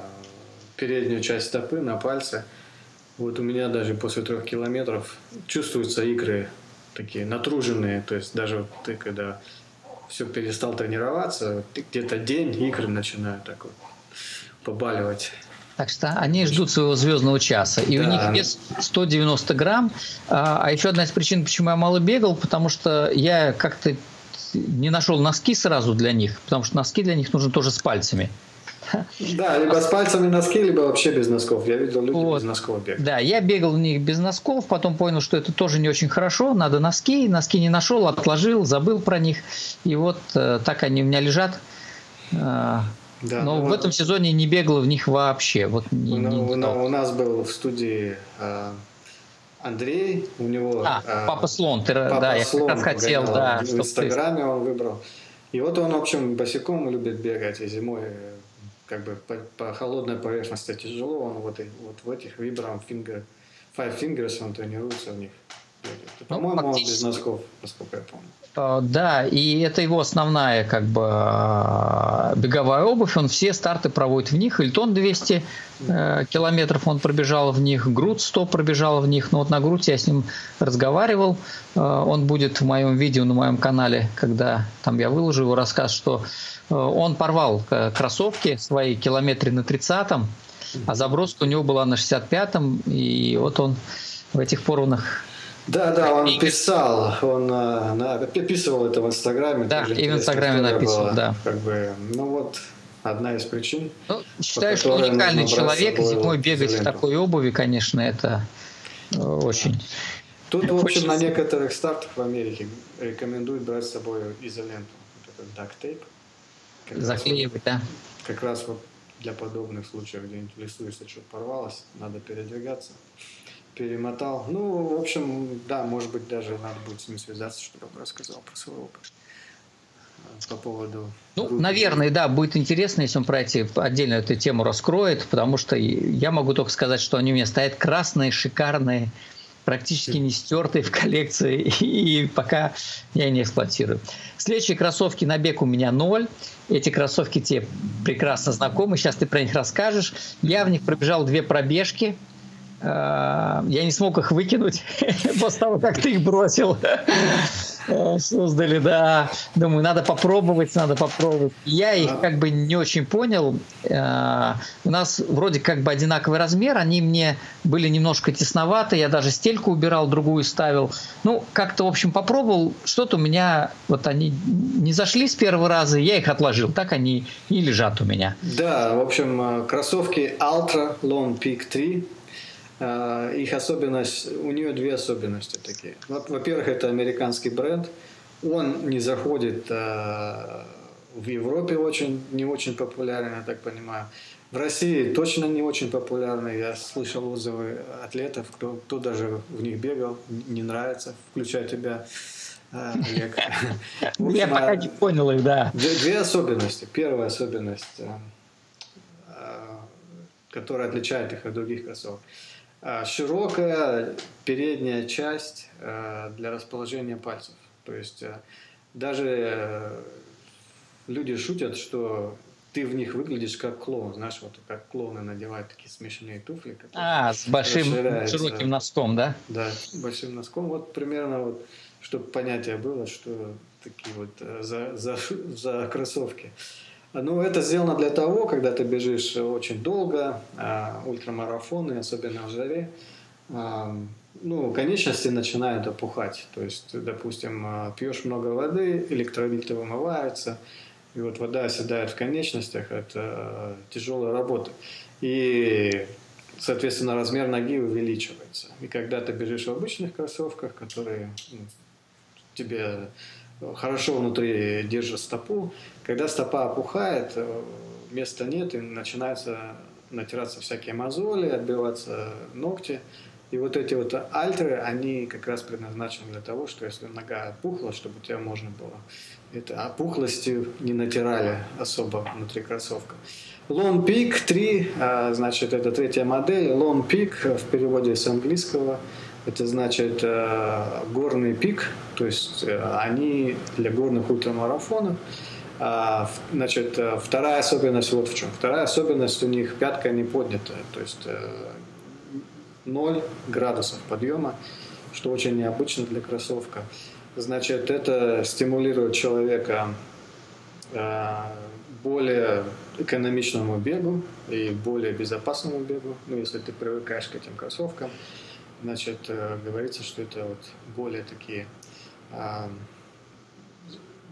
переднюю часть стопы, на пальцы, вот у меня даже после трех километров чувствуются икры такие натруженные. То есть даже ты когда все перестал тренироваться, где-то день икры начинают так вот побаливать. Так что они ждут своего звездного часа. И да. у них вес 190 грамм. А, а еще одна из причин, почему я мало бегал, потому что я как-то не нашел носки сразу для них, потому что носки для них нужны тоже с пальцами. Да, либо с пальцами носки, либо вообще без носков. Я видел людей вот. без носков бегать. Да, я бегал в них без носков, потом понял, что это тоже не очень хорошо, надо носки. Носки не нашел, отложил, забыл про них. И вот э, так они у меня лежат. Э, да, Но ну, в этом сезоне не бегал в них вообще. Вот не, ну, не, не у нас был в студии э, Андрей, у него... А, э, Папа Слон, ты, папа да, я как раз хотел, да. В Инстаграме ты... он выбрал. И вот он, в общем, босиком любит бегать, и зимой как бы по, по холодной поверхности тяжело, он вот, вот в этих Vibram Finger, Five Fingers он тренируется в них. Ну, По-моему, он без носков, насколько я помню. А, да, и это его основная как бы а, беговая обувь. Он все старты проводит в них. Ильтон 200 э, километров он пробежал в них, Груд 100 пробежал в них. Но вот на Груд я с ним разговаривал. Э, он будет в моем видео на моем канале, когда там я выложу его рассказ, что он порвал кроссовки свои километры на 30-м, а заброска у него была на 65-м. И вот он в этих порванных да, да, он писал, он на, на, описывал это в Инстаграме. Да, и в Инстаграме написал, была, да. Как бы, ну вот, одна из причин. Ну, считаю, что уникальный человек, зимой бегать в такой обуви, конечно, это э, очень... Тут, в общем, на некоторых стартах в Америке рекомендуют брать с собой изоленту, вот этот Заклеивать, да. Как раз вот для подобных случаев, лесу, если что-то порвалось, надо передвигаться перемотал. Ну, в общем, да, может быть, даже надо будет с ним связаться, чтобы он рассказал про свой опыт по поводу... Ну, группы. наверное, да, будет интересно, если он про эти отдельно эту тему раскроет, потому что я могу только сказать, что они у меня стоят красные, шикарные, практически не стертые в коллекции, и пока я не эксплуатирую. Следующие кроссовки на бег у меня ноль. Эти кроссовки тебе прекрасно знакомы, сейчас ты про них расскажешь. Я в них пробежал две пробежки, а, я не смог их выкинуть после того, как ты их бросил. Э, создали, да. Думаю, надо попробовать, надо попробовать. Я их как бы не очень понял. Э, у нас вроде как бы одинаковый размер, они мне были немножко тесноваты, я даже стельку убирал, другую ставил. Ну, как-то, в общем, попробовал, что-то у меня, вот они не зашли с первого раза, я их отложил, так они и лежат у меня. Да, в общем, э, кроссовки Ultra Long Peak 3 а, их особенность, у нее две особенности такие. Во-первых, это американский бренд. Он не заходит а, в Европе очень, не очень популярен, я так понимаю. В России точно не очень популярный. Я слышал отзывы атлетов, кто, кто даже в них бегал, не нравится, включая тебя, а, Олег. Я пока не понял их, да. Две особенности. Первая особенность, которая отличает их от других кроссовок – а, широкая передняя часть а, для расположения пальцев. То есть а, даже э, люди шутят, что ты в них выглядишь как клоун. Знаешь, вот как клоуны надевают такие смешные туфли. А, с большим широким носком, да? Да, с большим носком. Вот примерно вот, чтобы понятие было, что такие вот э, за, за, за кроссовки. Ну, это сделано для того, когда ты бежишь очень долго, а, ультрамарафоны, особенно в жаре, а, ну, конечности начинают опухать. То есть, допустим, а, пьешь много воды, электролиты вымываются, и вот вода оседает в конечностях, это тяжелая работа. И, соответственно, размер ноги увеличивается. И когда ты бежишь в обычных кроссовках, которые ну, тебе хорошо внутри держит стопу. Когда стопа опухает, э, места нет, и начинаются натираться всякие мозоли, отбиваться ногти. И вот эти вот альтеры, они как раз предназначены для того, что если нога опухла, чтобы у тебя можно было это опухлости не натирали особо внутри кроссовка. Long Peak 3, а, значит, это третья модель. Long Peak в переводе с английского – это значит э, горный пик, то есть э, они для горных ультрамарафонов. А, значит, э, вторая особенность вот в чем. Вторая особенность у них пятка не поднятая, то есть 0 градусов подъема, что очень необычно для кроссовка. Значит, это стимулирует человека более экономичному бегу и более безопасному бегу, ну, если ты привыкаешь к этим кроссовкам значит, э, говорится, что это вот более такие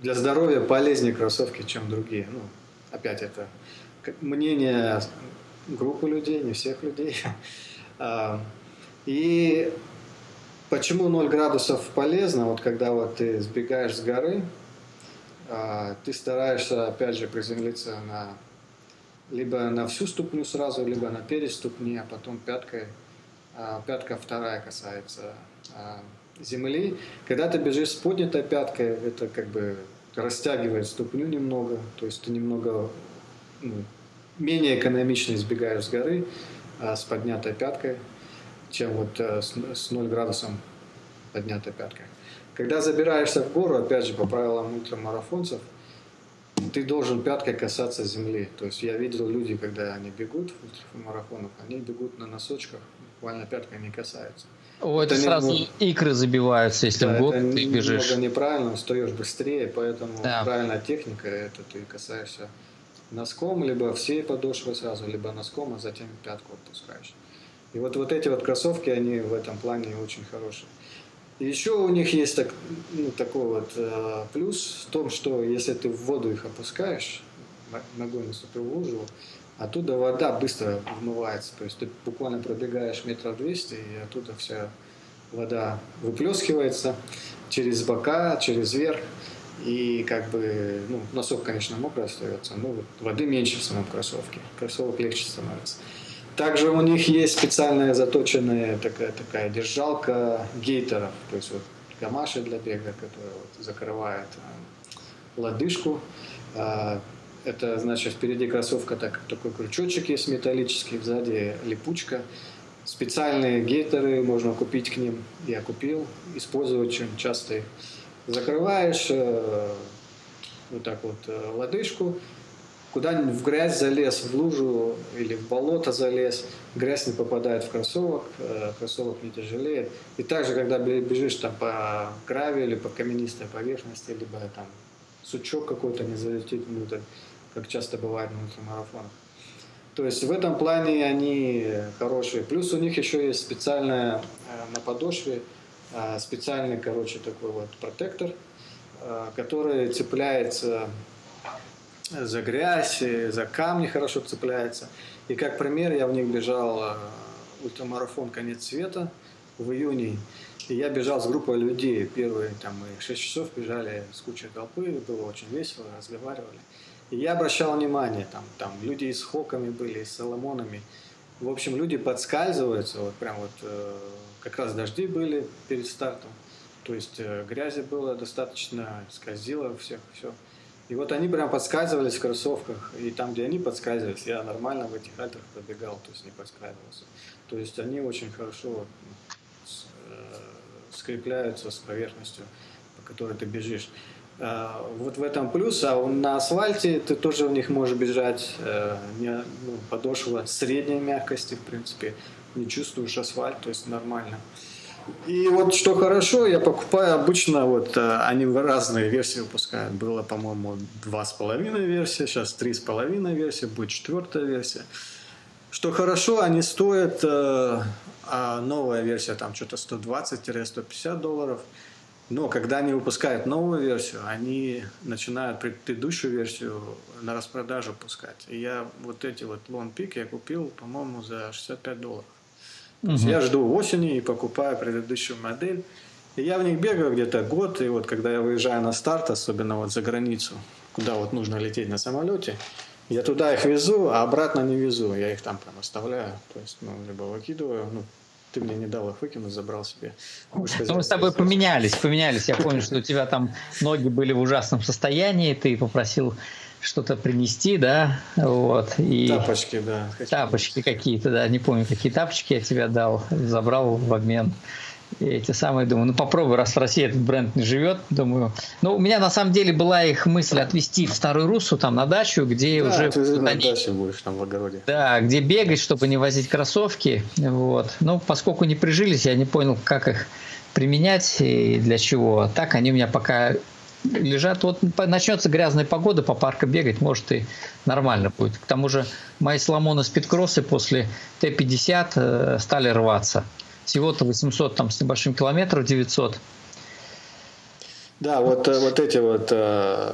для здоровья полезнее кроссовки, чем другие. Ну, опять это мнение группы людей, не всех людей. А, и почему 0 градусов полезно? Вот когда вот ты сбегаешь с горы, а, ты стараешься, опять же, приземлиться на либо на всю ступню сразу, либо на перед ступни, а потом пяткой а, пятка вторая касается земли. Когда ты бежишь с поднятой пяткой, это как бы растягивает ступню немного, то есть ты немного ну, менее экономично избегаешь с горы а, с поднятой пяткой, чем вот а, с, с 0 градусом поднятой пяткой. Когда забираешься в гору, опять же, по правилам ультрамарафонцев, ты должен пяткой касаться земли. То есть я видел люди, когда они бегут в ультрамарафонах, они бегут на носочках, буквально пятка не касается. О, это, это сразу немного... икры забиваются, если да, в год ты бежишь. Это неправильно, стоишь быстрее, поэтому да. правильная техника это ты касаешься носком, либо всей подошвы сразу, либо носком, а затем пятку отпускаешь. И вот, вот эти вот кроссовки, они в этом плане очень хорошие. И еще у них есть так, ну, такой вот э, плюс в том, что если ты в воду их опускаешь, ногой наступил в лужу, оттуда вода быстро вмывается. То есть ты буквально пробегаешь метров 200, и оттуда вся вода выплескивается через бока, через верх. И как бы, ну, носок, конечно, мокрый остается, но вот воды меньше в самом кроссовке. Кроссовок легче становится. Также у них есть специальная заточенная такая, такая держалка гейтеров, то есть вот гамаши для бега, которая вот закрывает э, лодыжку. Э, это значит впереди кроссовка так, такой крючочек есть металлический, сзади липучка. Специальные гейтеры можно купить к ним. Я купил, использую очень часто. Закрываешь э, вот так вот э, лодыжку, куда-нибудь в грязь залез, в лужу или в болото залез, грязь не попадает в кроссовок, э, кроссовок не тяжелеет. И также, когда бежишь там по гравию или по каменистой поверхности, либо там сучок какой-то не залетит внутрь, как часто бывает на ультрамарафонах. То есть в этом плане они хорошие. Плюс у них еще есть специальная э, на подошве э, специальный, короче, такой вот протектор, который цепляется за грязь, за камни хорошо цепляется. И как пример, я в них бежал э, ультрамарафон «Конец света» в июне. И я бежал с группой людей. Первые там мы 6 часов бежали с кучей толпы, было очень весело, разговаривали. Я обращал внимание, там, там люди и с хоками были, и с соломонами. В общем, люди подскальзываются, вот прям вот э, как раз дожди были перед стартом. То есть э, грязи было достаточно, скользило всех, все. И вот они прям подскальзывались в кроссовках, и там, где они подскальзывались, я нормально в этих альтрах пробегал, то есть не подскальзывался. То есть они очень хорошо э, скрепляются с поверхностью, по которой ты бежишь. А, вот в этом плюс, а на асфальте ты тоже в них можешь бежать, э, не, ну, подошва средней мягкости, в принципе, не чувствуешь асфальт, то есть нормально. И вот что хорошо, я покупаю обычно, вот э, они разные версии выпускают. Было, по-моему, два с половиной версии, сейчас три с половиной версии, будет четвертая версия. Что хорошо, они стоят, э, а новая версия там что-то 120-150 долларов. Но когда они выпускают новую версию, они начинают предыдущую версию на распродажу пускать. И я вот эти вот Lone Peak я купил, по-моему, за 65 долларов. Угу. Я жду осени и покупаю предыдущую модель. И я в них бегаю где-то год, и вот когда я выезжаю на старт, особенно вот за границу, куда вот нужно лететь на самолете, я туда их везу, а обратно не везу. Я их там прям оставляю. То есть, ну, либо выкидываю, ну, ты мне не дал их выкинуть, забрал себе. Ну, мы с тобой поменялись, поменялись. Я помню, что у тебя там ноги были в ужасном состоянии, ты попросил что-то принести, да, вот. И тапочки, да. Тапочки какие-то, да, не помню, какие тапочки я тебе дал, забрал в обмен. И эти самые, думаю, ну попробуй, раз в России этот бренд не живет, думаю. Ну, у меня на самом деле была их мысль отвезти в Старую Руссу, там, на дачу, где да, уже... ты на они... даче будешь, там, в огороде. Да, где бегать, чтобы не возить кроссовки, вот. Ну, поскольку не прижились, я не понял, как их применять и для чего. Так они у меня пока лежат. Вот начнется грязная погода, по парку бегать, может и нормально будет. К тому же мои сломоны спидкроссы после Т-50 э, стали рваться. Всего-то 800 там с небольшим километров, 900. Да, вот, э, вот эти вот э,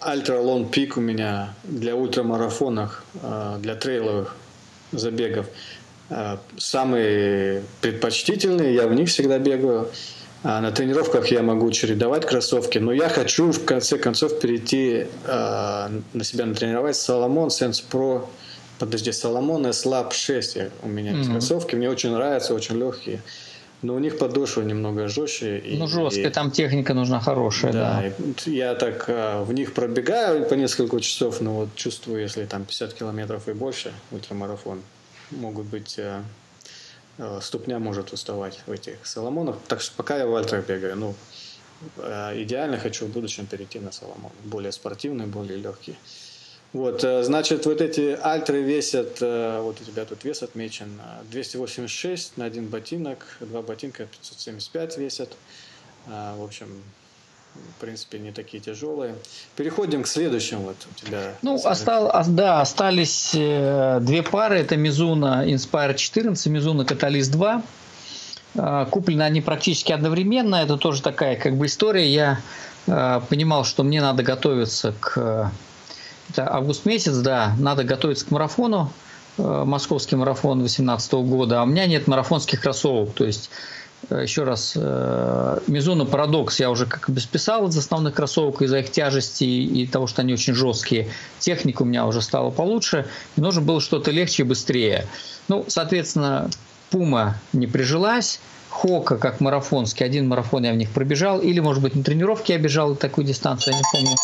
Ultra Long Peak у меня для ультрамарафонов, для трейловых забегов самые предпочтительные, я в них всегда бегаю. А на тренировках я могу чередовать кроссовки, но я хочу в конце концов перейти э, на себя натренировать Соломон Sense Pro, подожди, Соломон S-Lab 6 у меня mm-hmm. кроссовки, мне очень нравятся, очень легкие. Но у них подошва немного жестче. Ну, жесткая, там техника нужна хорошая, да. да. Я так э, в них пробегаю по несколько часов, но вот чувствую, если там 50 километров и больше, ультрамарафон, могут быть э, Э, ступня может уставать в этих Соломонах. Так что пока я в альтрах бегаю, ну, э, идеально хочу в будущем перейти на Соломон. Более спортивный, более легкий. Вот, э, значит, вот эти альтры весят, вот у тебя тут вес отмечен, 286 на один ботинок, два ботинка 575 весят. В общем, в принципе, не такие тяжелые. Переходим к следующему. Вот у тебя. Ну, остал, да, остались э, две пары. Это Mizuno Inspire 14 и Mizuno Catalyst 2. Э, куплены они практически одновременно. Это тоже такая как бы история. Я э, понимал, что мне надо готовиться к... Это август месяц, да, надо готовиться к марафону. Э, московский марафон 2018 года. А у меня нет марафонских кроссовок. То есть Э, еще раз, Мизуна Парадокс я уже как бы списал из основных кроссовок из-за их тяжести и того, что они очень жесткие. Техника у меня уже стала получше. И нужно было что-то легче и быстрее. Ну, соответственно, Пума не прижилась. Хока, как марафонский, один марафон я в них пробежал. Или, может быть, на тренировке я бежал такую дистанцию, я не помню.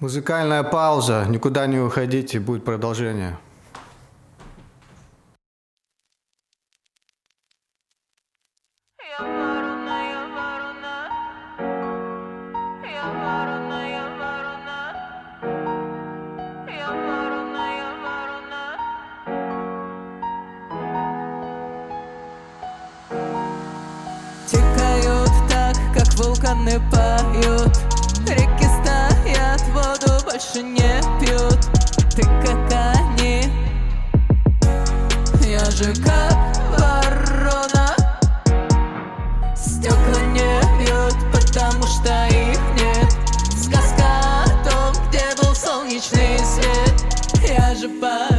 Музыкальная пауза. Никуда не уходите, будет продолжение. Же как ворона. Стекла не бьют, потому что их нет. Сказка о том, где был солнечный свет. Я же пою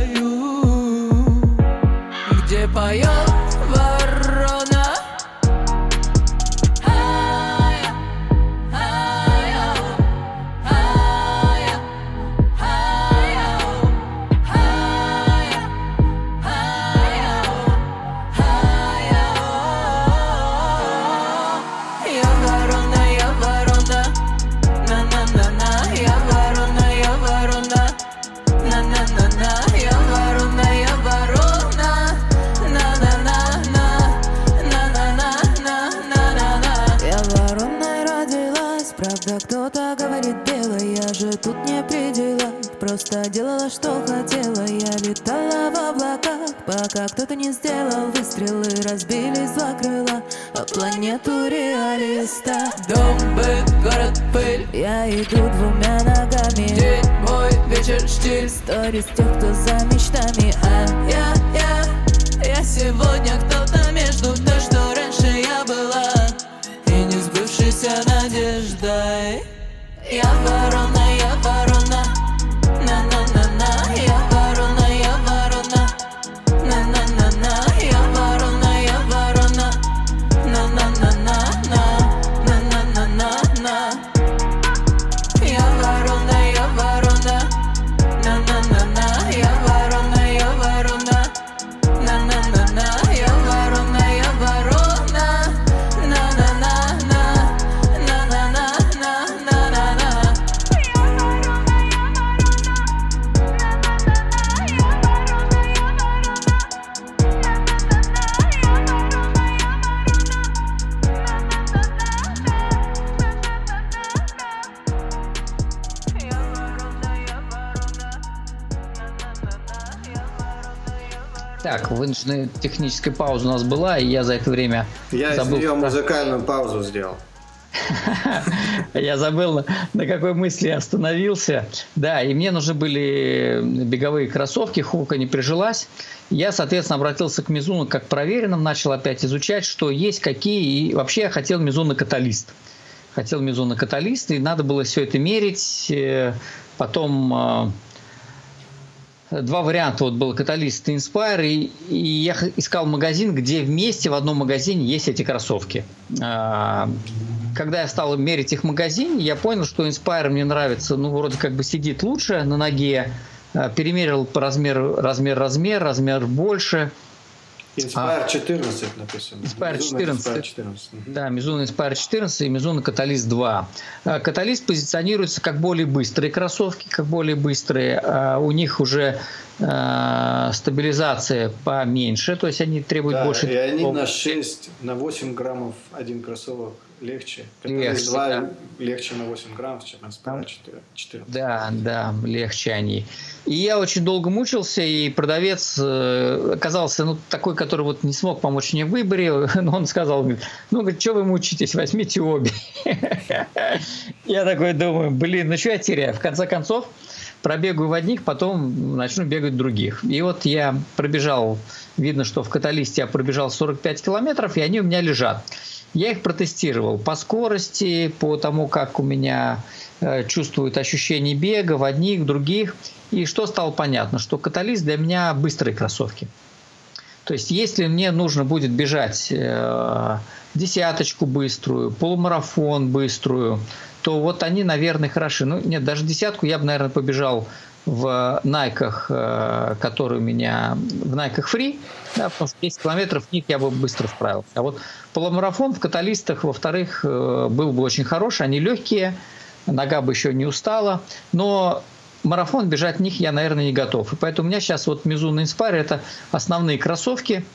техническая пауза у нас была, и я за это время Я забыл. нее музыкальную паузу сделал. Я забыл, на, какой мысли я остановился. Да, и мне нужны были беговые кроссовки, хука не прижилась. Я, соответственно, обратился к Мизуну как проверенным, начал опять изучать, что есть, какие. И вообще я хотел Мизуна каталист. Хотел Мизуна каталист, и надо было все это мерить. Э, Потом э, два варианта. Вот был каталист Inspire, и, и я искал магазин, где вместе в одном магазине есть эти кроссовки. А, Когда я стал мерить их в магазине, я понял, что Inspire мне нравится, ну, вроде как бы сидит лучше на ноге. А, Перемерил по размер, размер, размер, размер больше. Inspire 14 написано. Inspire Безумно 14. Inspire 14. Мгм. Да, Mizuno Inspire 14 и Mizuno Catalyst 2. А, Каталист позиционируется как более быстрые кроссовки, как более быстрые. А У них уже а, стабилизация поменьше, то есть они требуют Да, больше... и они на 6, на 8 граммов один кроссовок легче. Легче, Легче, 2 да. легче на 8 граммов, чем Inspire 4. 14. Да, да, легче они. И я очень долго мучился, и продавец э, оказался ну, такой, который вот не смог помочь мне в выборе. Но он сказал, ну, говорит, что вы мучитесь, возьмите обе. Я такой думаю, блин, ну что я теряю? В конце концов, пробегаю в одних, потом начну бегать в других. И вот я пробежал, видно, что в каталисте я пробежал 45 километров, и они у меня лежат. Я их протестировал по скорости, по тому, как у меня э, чувствуют ощущение бега в одних, в других. И что стало понятно, что каталист для меня быстрые кроссовки. То есть, если мне нужно будет бежать э, десяточку быструю, полумарафон быструю, то вот они, наверное, хороши. Ну, нет, даже десятку я бы, наверное, побежал в найках, э, которые у меня в найках фри, да, потому что 10 километров в них я бы быстро справился. А вот полумарафон в каталистах, во-вторых, э, был бы очень хороший, они легкие, нога бы еще не устала, но марафон бежать в них я, наверное, не готов. И поэтому у меня сейчас вот Mizuno Inspire это основные кроссовки,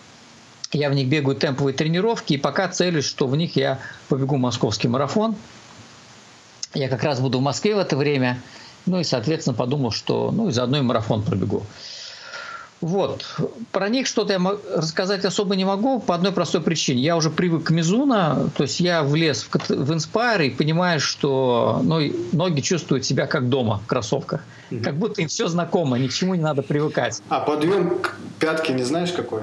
я в них бегаю темповые тренировки, и пока целюсь, что в них я побегу московский марафон. Я как раз буду в Москве в это время. Ну и, соответственно, подумал, что ну и заодно и марафон пробегу. Вот. Про них что-то я рассказать особо не могу по одной простой причине. Я уже привык к Мизуна, то есть я влез в, в Inspire и понимаю, что ну, ноги чувствуют себя как дома в кроссовках. Угу. Как будто им все знакомо, ни к чему не надо привыкать. А подъем к пятке не знаешь какой?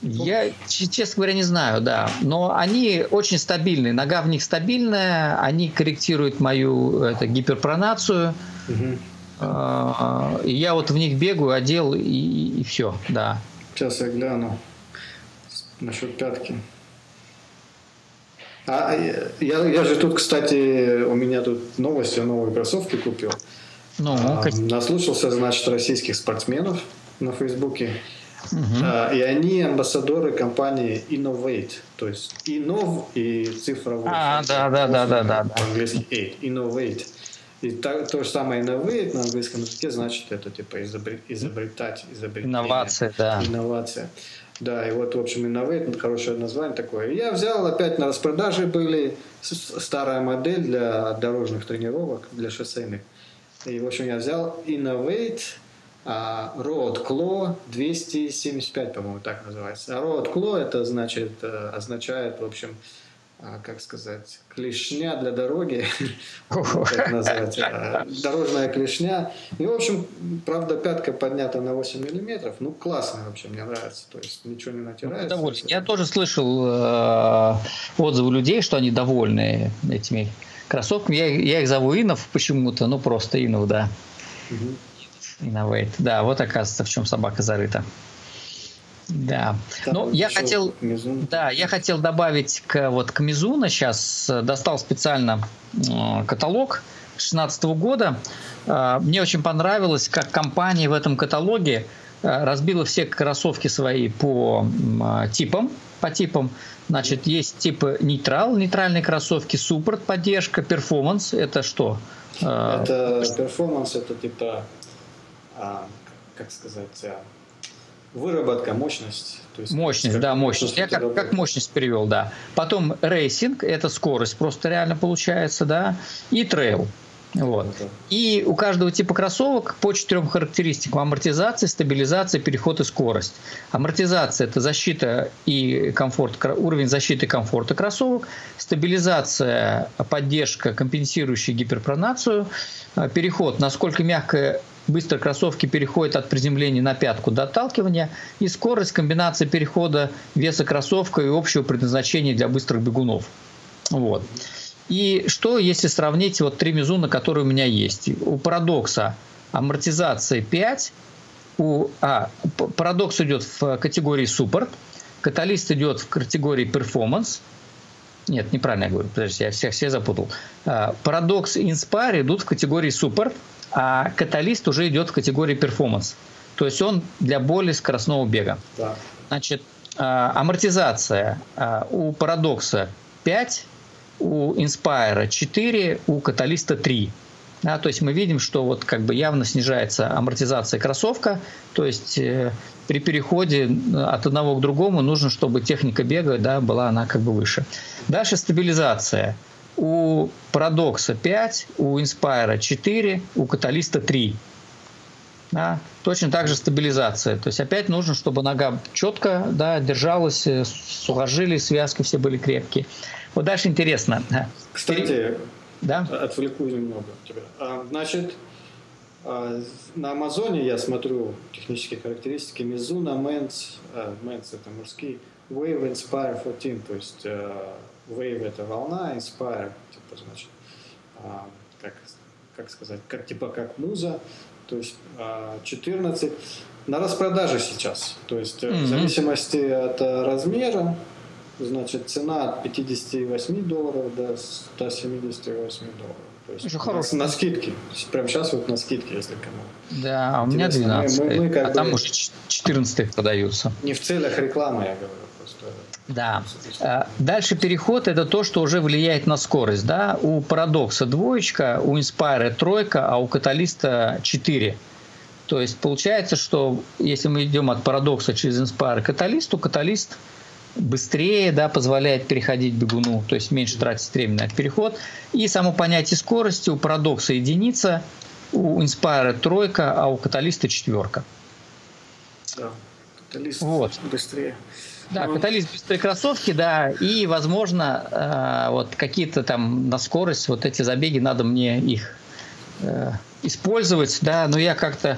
Я, честно говоря, не знаю, да. Но они очень стабильные. Нога в них стабильная, они корректируют мою это, гиперпронацию. Угу. И я вот в них бегаю, одел и, и все, да. Сейчас я гляну насчет пятки. А, а я, я же тут, кстати, у меня тут новости, новые кроссовки купил. Ну, а, наслушался, значит, российских спортсменов на Фейсбуке. Угу. А, и они амбассадоры компании Innovate. То есть Innov и цифра 8. А, да, да, да, да, да. По-английски 8. Innovate. И так, то же самое innovate на английском языке значит это типа изобрет, изобретать, изобретение. Инновация, да. Инновация. Да, и вот, в общем, Innovate, хорошее название такое. Я взял, опять на распродаже были старая модель для дорожных тренировок, для шоссейных. И, в общем, я взял Innovate а, Road Claw 275, по-моему, так называется. А Road Claw это значит, э, означает, в общем, а, как сказать, клешня для дороги, как назвать, а, дорожная клешня. И, в общем, правда, пятка поднята на 8 миллиметров. Ну, классно вообще, мне нравится. То есть ничего не натирается. Ну, Я тоже слышал э, отзывы людей, что они довольны этими кроссовками. Я, я их зову Инов почему-то, ну, просто Инов, да. Угу. Innovate. Да, вот оказывается, в чем собака зарыта. Да. Там ну, я хотел, да, я хотел добавить к вот к Мизуна сейчас достал специально э, каталог 2016 года. Э, мне очень понравилось, как компания в этом каталоге э, разбила все кроссовки свои по э, типам, по типам. Значит, есть типы neutral, нейтральные кроссовки, support, поддержка, performance. Это что? Э, это performance, это типа, а, как сказать, а, Выработка, мощность. То есть, мощность, как, да, мощность. Я как, как мощность перевел, да. Потом racing, это скорость просто реально получается, да. И trail. Вот. И у каждого типа кроссовок по четырем характеристикам. Амортизация, стабилизация, переход и скорость. Амортизация – это защита и комфорт, уровень защиты и комфорта кроссовок. Стабилизация – поддержка, компенсирующая гиперпронацию. Переход – насколько мягкая быстро кроссовки переходят от приземления на пятку до отталкивания, и скорость комбинации перехода веса кроссовка и общего предназначения для быстрых бегунов. Вот. И что, если сравнить вот три мизуна, которые у меня есть? У парадокса амортизация 5, у, а, парадокс идет в категории support, Catalyst идет в категории performance, нет, неправильно я говорю, подождите, я всех все запутал. А, парадокс и Inspire идут в категории support, а Catalyst уже идет в категории performance. То есть он для более скоростного бега. Да. Значит, а, амортизация а, у парадокса 5, у Inspire 4, у Catalyst а 3. Да, то есть мы видим, что вот как бы явно снижается амортизация кроссовка, то есть э, при переходе от одного к другому нужно, чтобы техника бега да, была она как бы выше. Дальше стабилизация у Парадокса 5, у Inspire 4, у Каталиста 3. Да? Точно так же стабилизация. То есть опять нужно, чтобы нога четко да, держалась, э, сухожилия, связки все были крепкие. Вот дальше интересно. Кстати, да? отвлеку немного тебя. А, значит, а, на Амазоне я смотрю технические характеристики Mizuno Men's, а, Men's это мужские, Wave Inspire 14, то есть э, Wave это волна, Inspire, типа, значит, а, как, как сказать, как типа как муза, то есть 14 а, на распродаже сейчас, то есть mm-hmm. в зависимости от э, размера, значит, цена от 58 долларов до 178 долларов. То есть хороший. На, на скидке. Прямо сейчас вот на скидке, если кому. Да, а у меня 12. Мы, мы, мы а бы, там уже 14 продаются. Не в целях рекламы, я говорю. Да. Э, дальше переход – это то, что уже влияет на скорость. Да? У парадокса двоечка, у Inspire тройка, а у каталиста 4. То есть получается, что если мы идем от парадокса через Inspire к каталисту, каталист быстрее да, позволяет переходить бегуну, то есть меньше тратить время на переход. И само понятие скорости у парадокса единица, у Inspire тройка, а у каталиста четверка. Да. Каталист Вот. быстрее. Да, каталист быстрые кроссовки, да, и, возможно, э, вот какие-то там на скорость вот эти забеги надо мне их э, использовать, да, но я как-то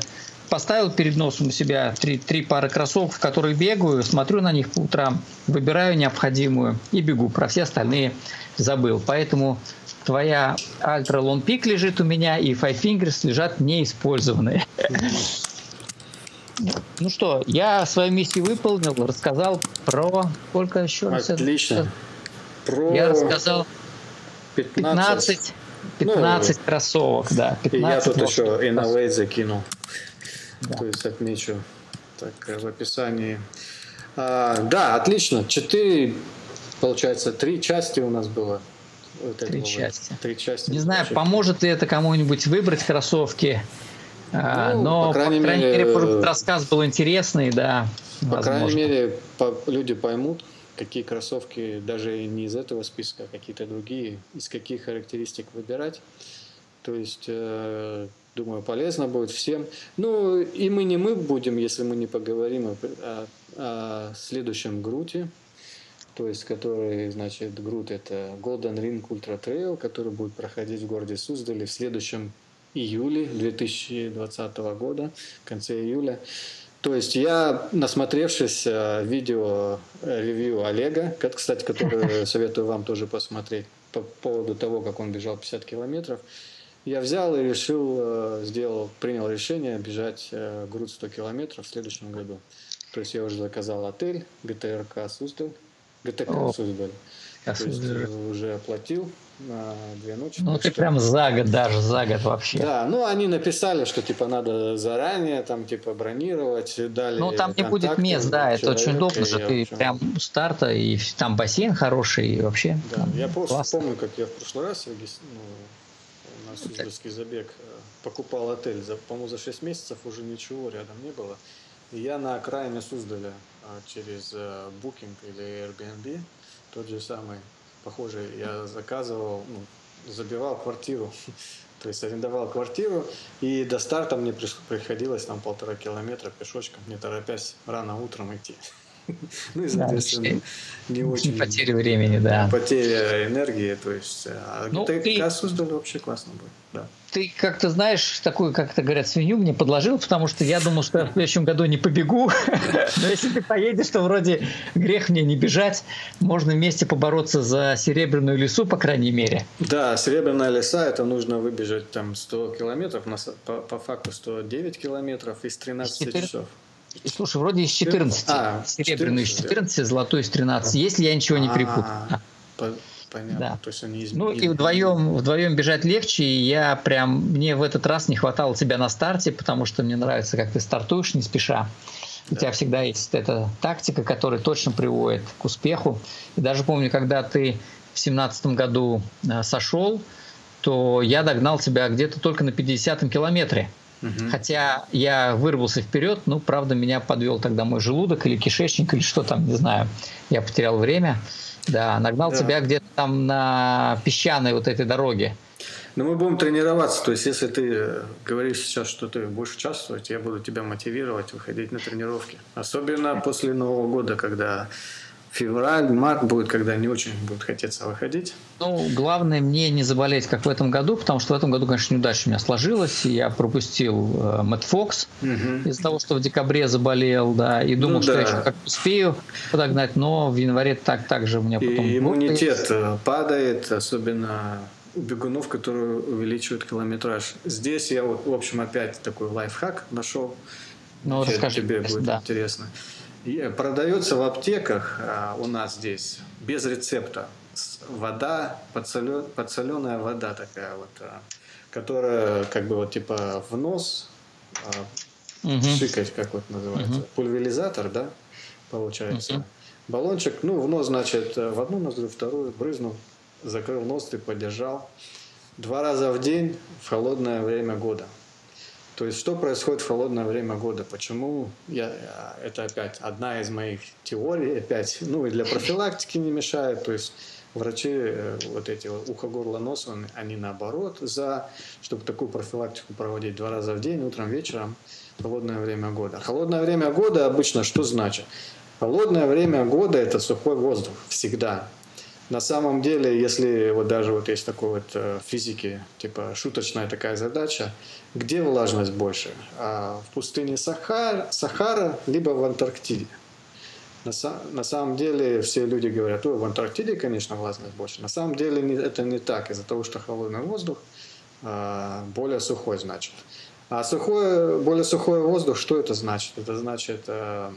поставил перед носом у себя три, три пары кроссовок, в которых бегаю, смотрю на них по утрам, выбираю необходимую и бегу. Про все остальные забыл. Поэтому твоя Альтра Лон Пик лежит у меня, и Five Fingers лежат неиспользованные. Ну что, я свою миссию выполнил, рассказал про сколько еще раз? Отлично. Про Я рассказал 15. 15, 15 кроссовок, да. И я 15 тут еще. Innovate закинул. Да. То есть отмечу так в описании. А, да, отлично. Четыре, получается, три части у нас было. Три части. Три части. Не знаю, поможет ли это кому-нибудь выбрать кроссовки. А, Ну, но, по крайней мере, мере, может, рассказ был интересный, да. По крайней возможно. мере, по- люди поймут, какие кроссовки, даже не из этого списка, а какие-то другие, из каких характеристик выбирать. То есть, э, думаю, полезно будет всем. Ну, и мы не мы будем, если мы не поговорим о, о- о следующем груте. То есть, который, значит, грут это Golden Ring Ultra Trail, который будет проходить в городе Суздале в следующем июле 2020 года, в конце июля. То есть я, насмотревшись э, видео э, ревью Олега, кстати, который советую вам тоже посмотреть по поводу того, как он бежал 50 километров, я взял и решил, э, сделал, принял решение бежать э, груд 100 километров в следующем году. То есть я уже заказал отель ГТРК Суздаль, ГТК Суздаль. Я То есть э, уже оплатил на две ночи. Ну, ты что- прям за год даже, за год вообще. да, ну они написали, что типа надо заранее там типа бронировать, дали. Ну, там не будет мест, да, это очень удобно же, ты общем, прям у старта, и там бассейн хороший, и вообще. Да, там я просто классно. помню, как я в прошлый раз ну, на Суздальский забег э, покупал отель, за, по-моему, за 6 месяцев уже ничего рядом не было. И я на окраине Суздаля а, через э, Booking или Airbnb, тот же самый, похожий, я заказывал, ну, забивал квартиру. То есть арендовал квартиру, и до старта мне приходилось там полтора километра пешочком, не торопясь рано утром идти. Ну и, Да, соответственно, вообще не очень Потеря времени, да. потеря энергии, то есть а Ну, ты- Суздаль вообще классно будет, да. Ты как-то знаешь, такую, как это говорят, свинью мне подложил, потому что я думал, что я в следующем году не побегу. Но если ты поедешь, то вроде грех мне не бежать. Можно вместе побороться за серебряную лесу, по крайней мере. Да, Серебряная леса, это нужно выбежать там 100 километров, по, по факту 109 километров из 13 Четыре- часов. Слушай, вроде из 14. А, Серебряную из 14, 14, золотой из 13. Если я ничего не перепутал. По- Понятно, Да. то есть они Ну и изменили. вдвоем, вдвоем бежать легче, и я прям, мне в этот раз не хватало тебя на старте, потому что мне нравится, как ты стартуешь не спеша. У Да. тебя всегда есть эта тактика, которая точно приводит к успеху. И даже помню, когда ты в семнадцатом году э, сошел, то я догнал тебя где-то только на 50-м километре. Мгм. Хотя я вырвался вперед, ну, правда, меня подвел тогда мой желудок или кишечник, или что там, не знаю. Я потерял время. Да, нагнал Да. тебя где-то там на песчаной вот этой дороге. Но мы будем тренироваться, то есть если ты э, говоришь сейчас, что ты будешь участвовать, я буду тебя мотивировать выходить на тренировки. Особенно после Нового года, когда февраль, март будет, когда не очень будет хотеться выходить. Ну, главное мне не заболеть, как в этом году, потому что в этом году, конечно, неудача у меня сложилась. Я пропустил э, Мэтт Фокс Мгм. из-за того, что в декабре заболел, да, и думал, Ну что да. я еще как успею подогнать, но в январе так, так же у меня потом... И иммунитет э, падает, особенно у бегунов, которые увеличивают километраж. Здесь я, вот, в общем, опять такой лайфхак нашел. Ну, расскажи, тебе будет да. интересно. Продается в аптеках а, у нас здесь без рецепта вода, подсолё- подсоленая вода такая вот, а, которая как бы вот типа в нос а, Мгм. шикать, как вот называется, Мгм. пульверизатор, да, получается. Мгм. Баллончик, ну, в нос, значит, в одну ноздрю, вторую брызнул, закрыл нос, ты подержал. Два раза в день в холодное время года. То есть, что происходит в холодное время года? Почему я, э, это опять одна из моих теорий, опять, ну, и для профилактики не мешает. То есть, врачи, э, вот эти ухо, горло, нос, они наоборот за, чтобы такую профилактику проводить два раза в день, утром, вечером, холодное время года. Холодное время года обычно что значит? Холодное время года – это сухой воздух всегда. На самом деле, если вот даже вот есть такой вот э, физики, типа шуточная такая задача, где влажность больше? А в пустыне Сахар, Сахара, либо в Антарктиде? На, самом деле все люди говорят, ой, в Антарктиде, конечно, влажность больше. На самом деле это не так, из-за того, что холодный воздух а, более сухой, значит. А сухой, более сухой воздух, что это значит? Это значит, а,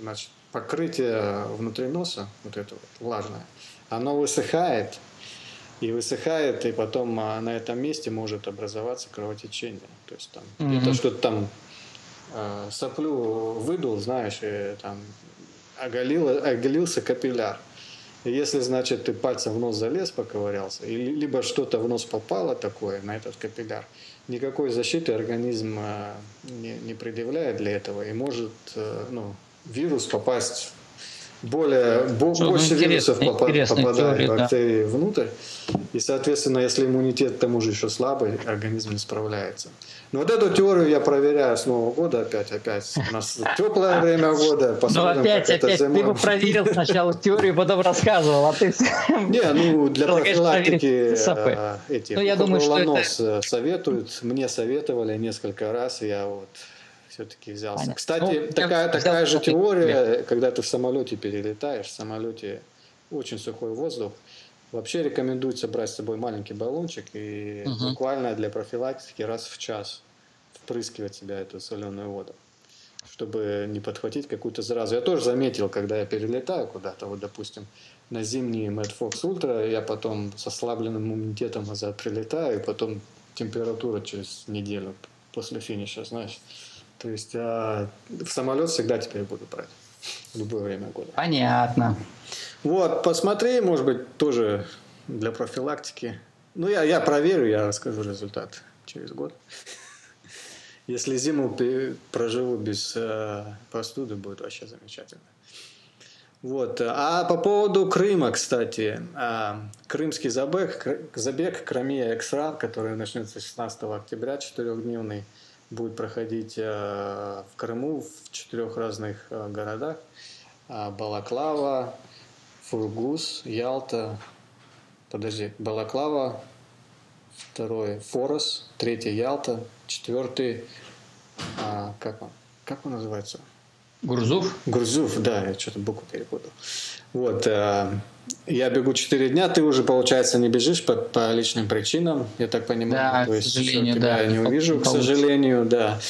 значит покрытие внутри носа, вот это вот, влажное, оно высыхает, и высыхает, и потом а, на этом месте может образоваться кровотечение. То есть там mm-hmm. это что-то там э, соплю выдул, знаешь, и там оголил, оголился капилляр. И если, значит, ты пальцем в нос залез, поковырялся, или, либо что-то в нос попало такое на этот капилляр, никакой защиты организм э, не, не предъявляет для этого и может э, ну, вирус попасть более, бо, Что, больше ну, вирусов попадает теория, бактерии да. внутрь. И, соответственно, если иммунитет к тому же еще слабый, организм не справляется. Но вот эту теорию я проверяю с Нового года опять, опять. У нас теплое время года. Ну опять, опять, ты бы проверил сначала теорию, потом рассказывал, а ты... Не, ну для профилактики э, эти ну, я думаю, что это... советуют, мне советовали несколько раз, я вот все-таки взялся. Понятно. Кстати, ну, такая, такая же теория, нет. когда ты в самолете перелетаешь, в самолете очень сухой воздух, вообще рекомендуется брать с собой маленький баллончик и угу. буквально для профилактики раз в час впрыскивать себя эту соленую воду чтобы не подхватить какую-то заразу. Я тоже заметил, когда я перелетаю куда-то, вот, допустим, на зимний Mad Fox Ultra, я потом с ослабленным иммунитетом назад прилетаю, и потом температура через неделю после финиша, знаешь, то есть а, в самолет всегда теперь буду брать. В любое время года. Понятно. Вот, посмотри, может быть, тоже для профилактики. Ну, я, я проверю, я расскажу результат через год. Если зиму проживу без э, простуды, будет вообще замечательно. Вот. А по поводу Крыма, кстати, э, крымский забег, забег Крамия Эксран, который начнется 16 октября, четырехдневный, будет проходить э, в Крыму в четырех разных э, городах. А, Балаклава, Фургус, Ялта, подожди, Балаклава, второй Форос, третий Ялта, четвертый, а, как он, как он называется? Гурзуф? Гурзуф, да, я что-то букву перепутал. Вот, э, я бегу 4 дня, ты уже, получается, не бежишь по, по личным причинам, я так понимаю. Да, То есть, к сожалению, тебя да. Я не увижу, к сожалению, да.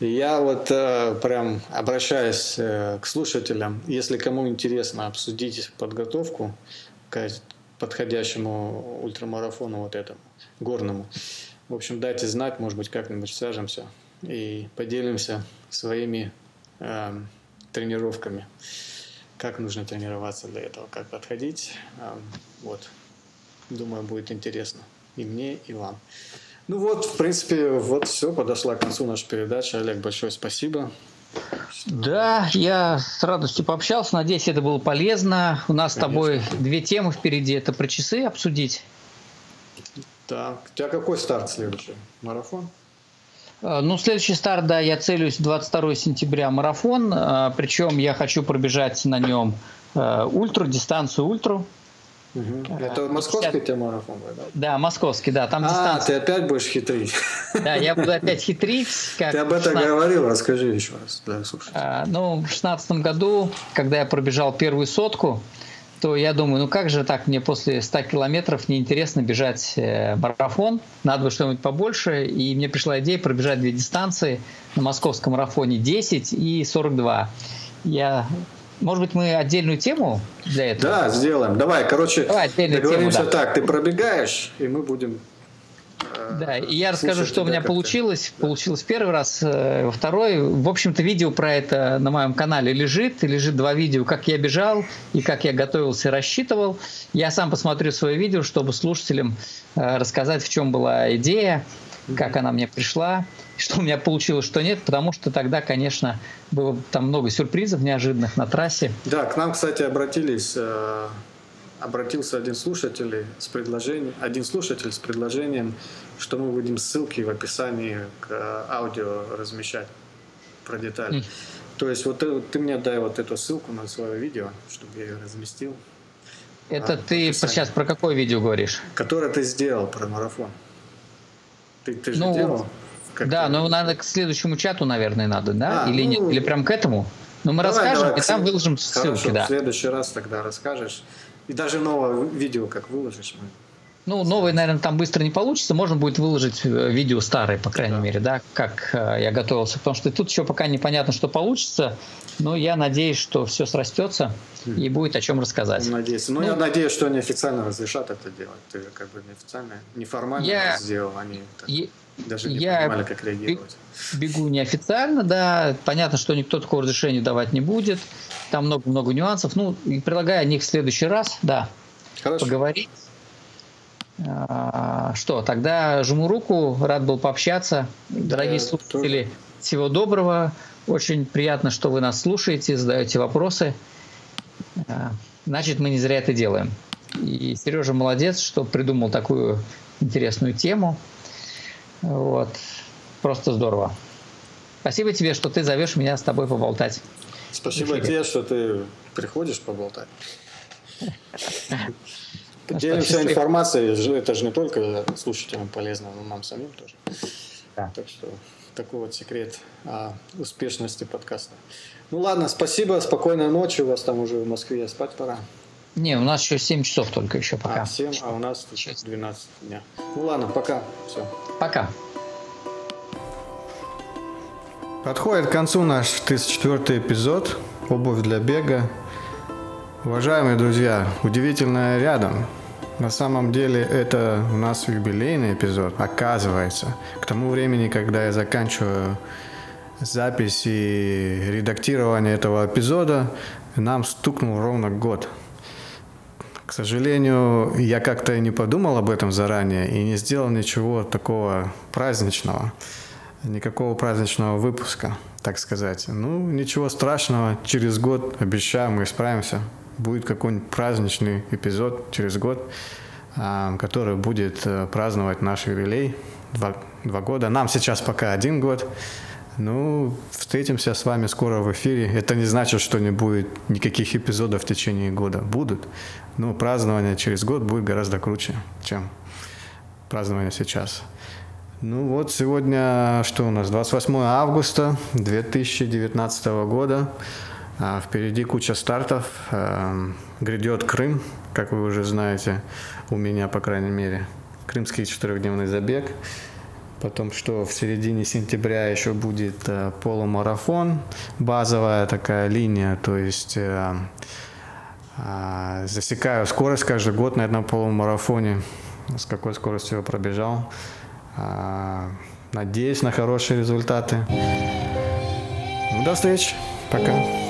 Я вот э, прям обращаюсь э, к слушателям, если кому интересно обсудить подготовку к подходящему ультрамарафону вот этому, горному. В общем, дайте знать, может быть, как-нибудь свяжемся и поделимся своими э, тренировками как нужно тренироваться для этого, как подходить. Вот. Думаю, будет интересно и мне, и вам. Ну вот, в принципе, вот все, подошла к концу наша передача. Олег, большое спасибо. Да, я с радостью пообщался. Надеюсь, это было полезно. У нас Конечно. с тобой две темы впереди. Это про часы обсудить. Так, у тебя какой старт следующий? Марафон? Э, ну, следующий старт, да, я целюсь 22 сентября марафон, э, причем я хочу пробежать на нем э, ультру, дистанцию ультру. Угу. Это московский 50... тебе марафон, да? Да, московский, да, там а, дистанция. ты опять будешь хитрить. Да, я буду опять хитрить. Как ты об этом 16... говорил, расскажи еще раз для слушателей. А, ну, в 2016 году, когда я пробежал первую сотку, то я думаю, ну как же так, мне после 100 километров неинтересно бежать э, марафон, надо бы что-нибудь побольше, и мне пришла идея пробежать две дистанции на московском марафоне 10 и 42. Я может быть, мы отдельную тему для этого? Да, сделаем. Давай, короче, Давай, договоримся тему, да. так. Ты пробегаешь, и мы будем да, и я расскажу, что у меня получилось. Получилось первый раз, э, второй. В общем-то, видео про это на моем канале лежит. Лежит два видео, как я бежал и как я готовился и рассчитывал. Я сам посмотрю свое видео, чтобы слушателям э, рассказать, в чем была идея, как она мне пришла, что у меня получилось, что нет, потому что тогда, конечно, было там много сюрпризов неожиданных на трассе. Да, к нам, кстати, обратились э, обратился один слушатель с предложением, один слушатель с предложением, что мы будем ссылки в описании к э, аудио размещать про детали. Mm. То есть вот ты, ты мне дай вот эту ссылку на свое видео, чтобы я ее разместил. Это а, ты описании. сейчас про какое видео говоришь? Которое ты сделал про марафон. Ты, ты же ну, делал? Да, ну надо к следующему чату, наверное, надо, да? А, Или ну, нет? Или прям к этому? Ну, мы давай, расскажем, давай, и там выложим ссылки, Хорошо, да. в следующий раз тогда расскажешь. И даже новое видео как выложишь мы. Ну, новый, наверное, там быстро не получится. Можно будет выложить э, видео старое, по крайней да. мере, да, как э, я готовился. Потому что тут еще пока непонятно, что получится. Но я надеюсь, что все срастется mm. и будет о чем рассказать. Надеюсь. Ну, ну, я надеюсь, что они официально разрешат это делать. Ты как бы неофициально, неформально я... сделал. Они я... даже не я понимали, как реагировать. Бегу неофициально, да. Понятно, что никто такого разрешения давать не будет. Там много-много нюансов. Ну, предлагаю о них в следующий раз, да, Хорошо. поговорить. А, что, тогда жму руку, рад был пообщаться. Дорогие да, слушатели, тоже. всего доброго. Очень приятно, что вы нас слушаете, задаете вопросы. А, значит, мы не зря это делаем. И Сережа молодец, что придумал такую интересную тему. Вот. Просто здорово. Спасибо тебе, что ты зовешь меня с тобой поболтать. Спасибо тебе, что ты приходишь поболтать. Делимся информацией, это же не только слушателям полезно, но нам самим тоже. Да. Так что такой вот секрет о успешности подкаста. Ну ладно, спасибо, спокойной ночи. У вас там уже в Москве спать пора. Не, у нас еще 7 часов только еще пока. А, 7, а у нас тут 12 дня. Ну ладно, пока. Все. Пока. Подходит к концу наш 34 эпизод «Обувь для бега». Уважаемые друзья, удивительное рядом. На самом деле это у нас юбилейный эпизод, оказывается. К тому времени, когда я заканчиваю запись и редактирование этого эпизода, нам стукнул ровно год. К сожалению, я как-то и не подумал об этом заранее и не сделал ничего такого праздничного. Никакого праздничного выпуска, так сказать. Ну, ничего страшного, через год, обещаю, мы справимся будет какой-нибудь праздничный эпизод через год, а, который будет э, праздновать наш юбилей. Два, два года. Нам сейчас пока один год. Ну, встретимся с вами скоро в эфире. Это не значит, что не будет никаких эпизодов в течение года. Будут. Но празднование через год будет гораздо круче, чем празднование сейчас. Ну вот сегодня, что у нас, 28 августа 2019 года. А впереди куча стартов. Эм, грядет Крым, как вы уже знаете, у меня, по крайней мере. Крымский четырехдневный забег. Потом, что в середине сентября еще будет э, полумарафон, базовая такая линия, то есть э, э, засекаю скорость каждый год на этом полумарафоне, с какой скоростью я пробежал. Надеюсь на хорошие результаты. До встречи. Пока.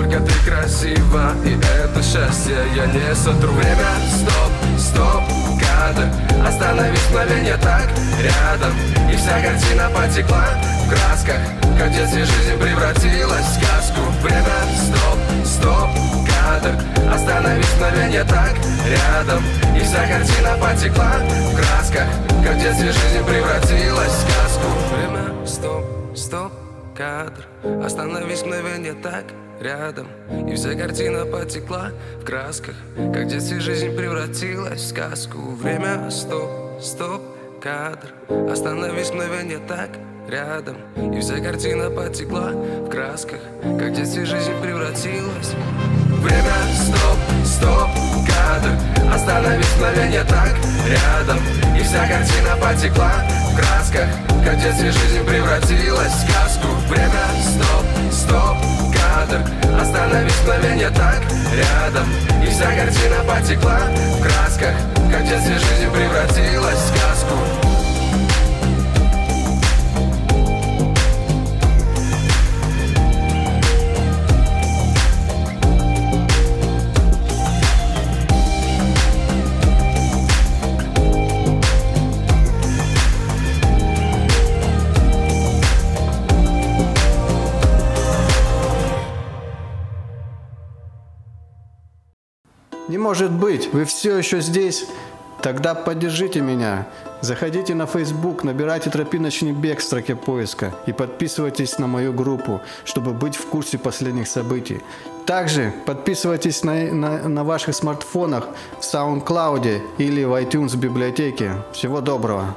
Насколько ты красива И это счастье. Я не сотру. Время, стоп, стоп, кадр. Остановись мгновение так рядом. И вся картина потекла в красках. Как в детстве жизнь превратилась в сказку. Время, стоп, стоп, кадр. Остановись мгновение так рядом. И вся картина потекла в красках. Как в детстве жизнь превратилась в сказку. Время, стоп, стоп, кадр. Остановись мгновение так рядом. И вся картина потекла в красках Как в детстве жизнь превратилась в сказку. Время, стоп, стоп, кадр. Остановись мгновение так рядом. И вся картина потекла в красках Как в детстве жизнь превратилась. Время, стоп, стоп, кадр. Остановись мгновение так рядом. И вся картина потекла в красках Как в детстве жизнь превратилась в сказку. Время, стоп, стоп, кадр Остановись мгновение так рядом. И вся картина потекла в красках Как в детстве жизнь превратилась в сказку может быть, вы все еще здесь? Тогда поддержите меня. Заходите на Facebook, набирайте «Тропиночный бег» в строке поиска и подписывайтесь на мою группу, чтобы быть в курсе последних событий. Также подписывайтесь на, на, на ваших смартфонах в SoundCloud или в iTunes библиотеке. Всего доброго!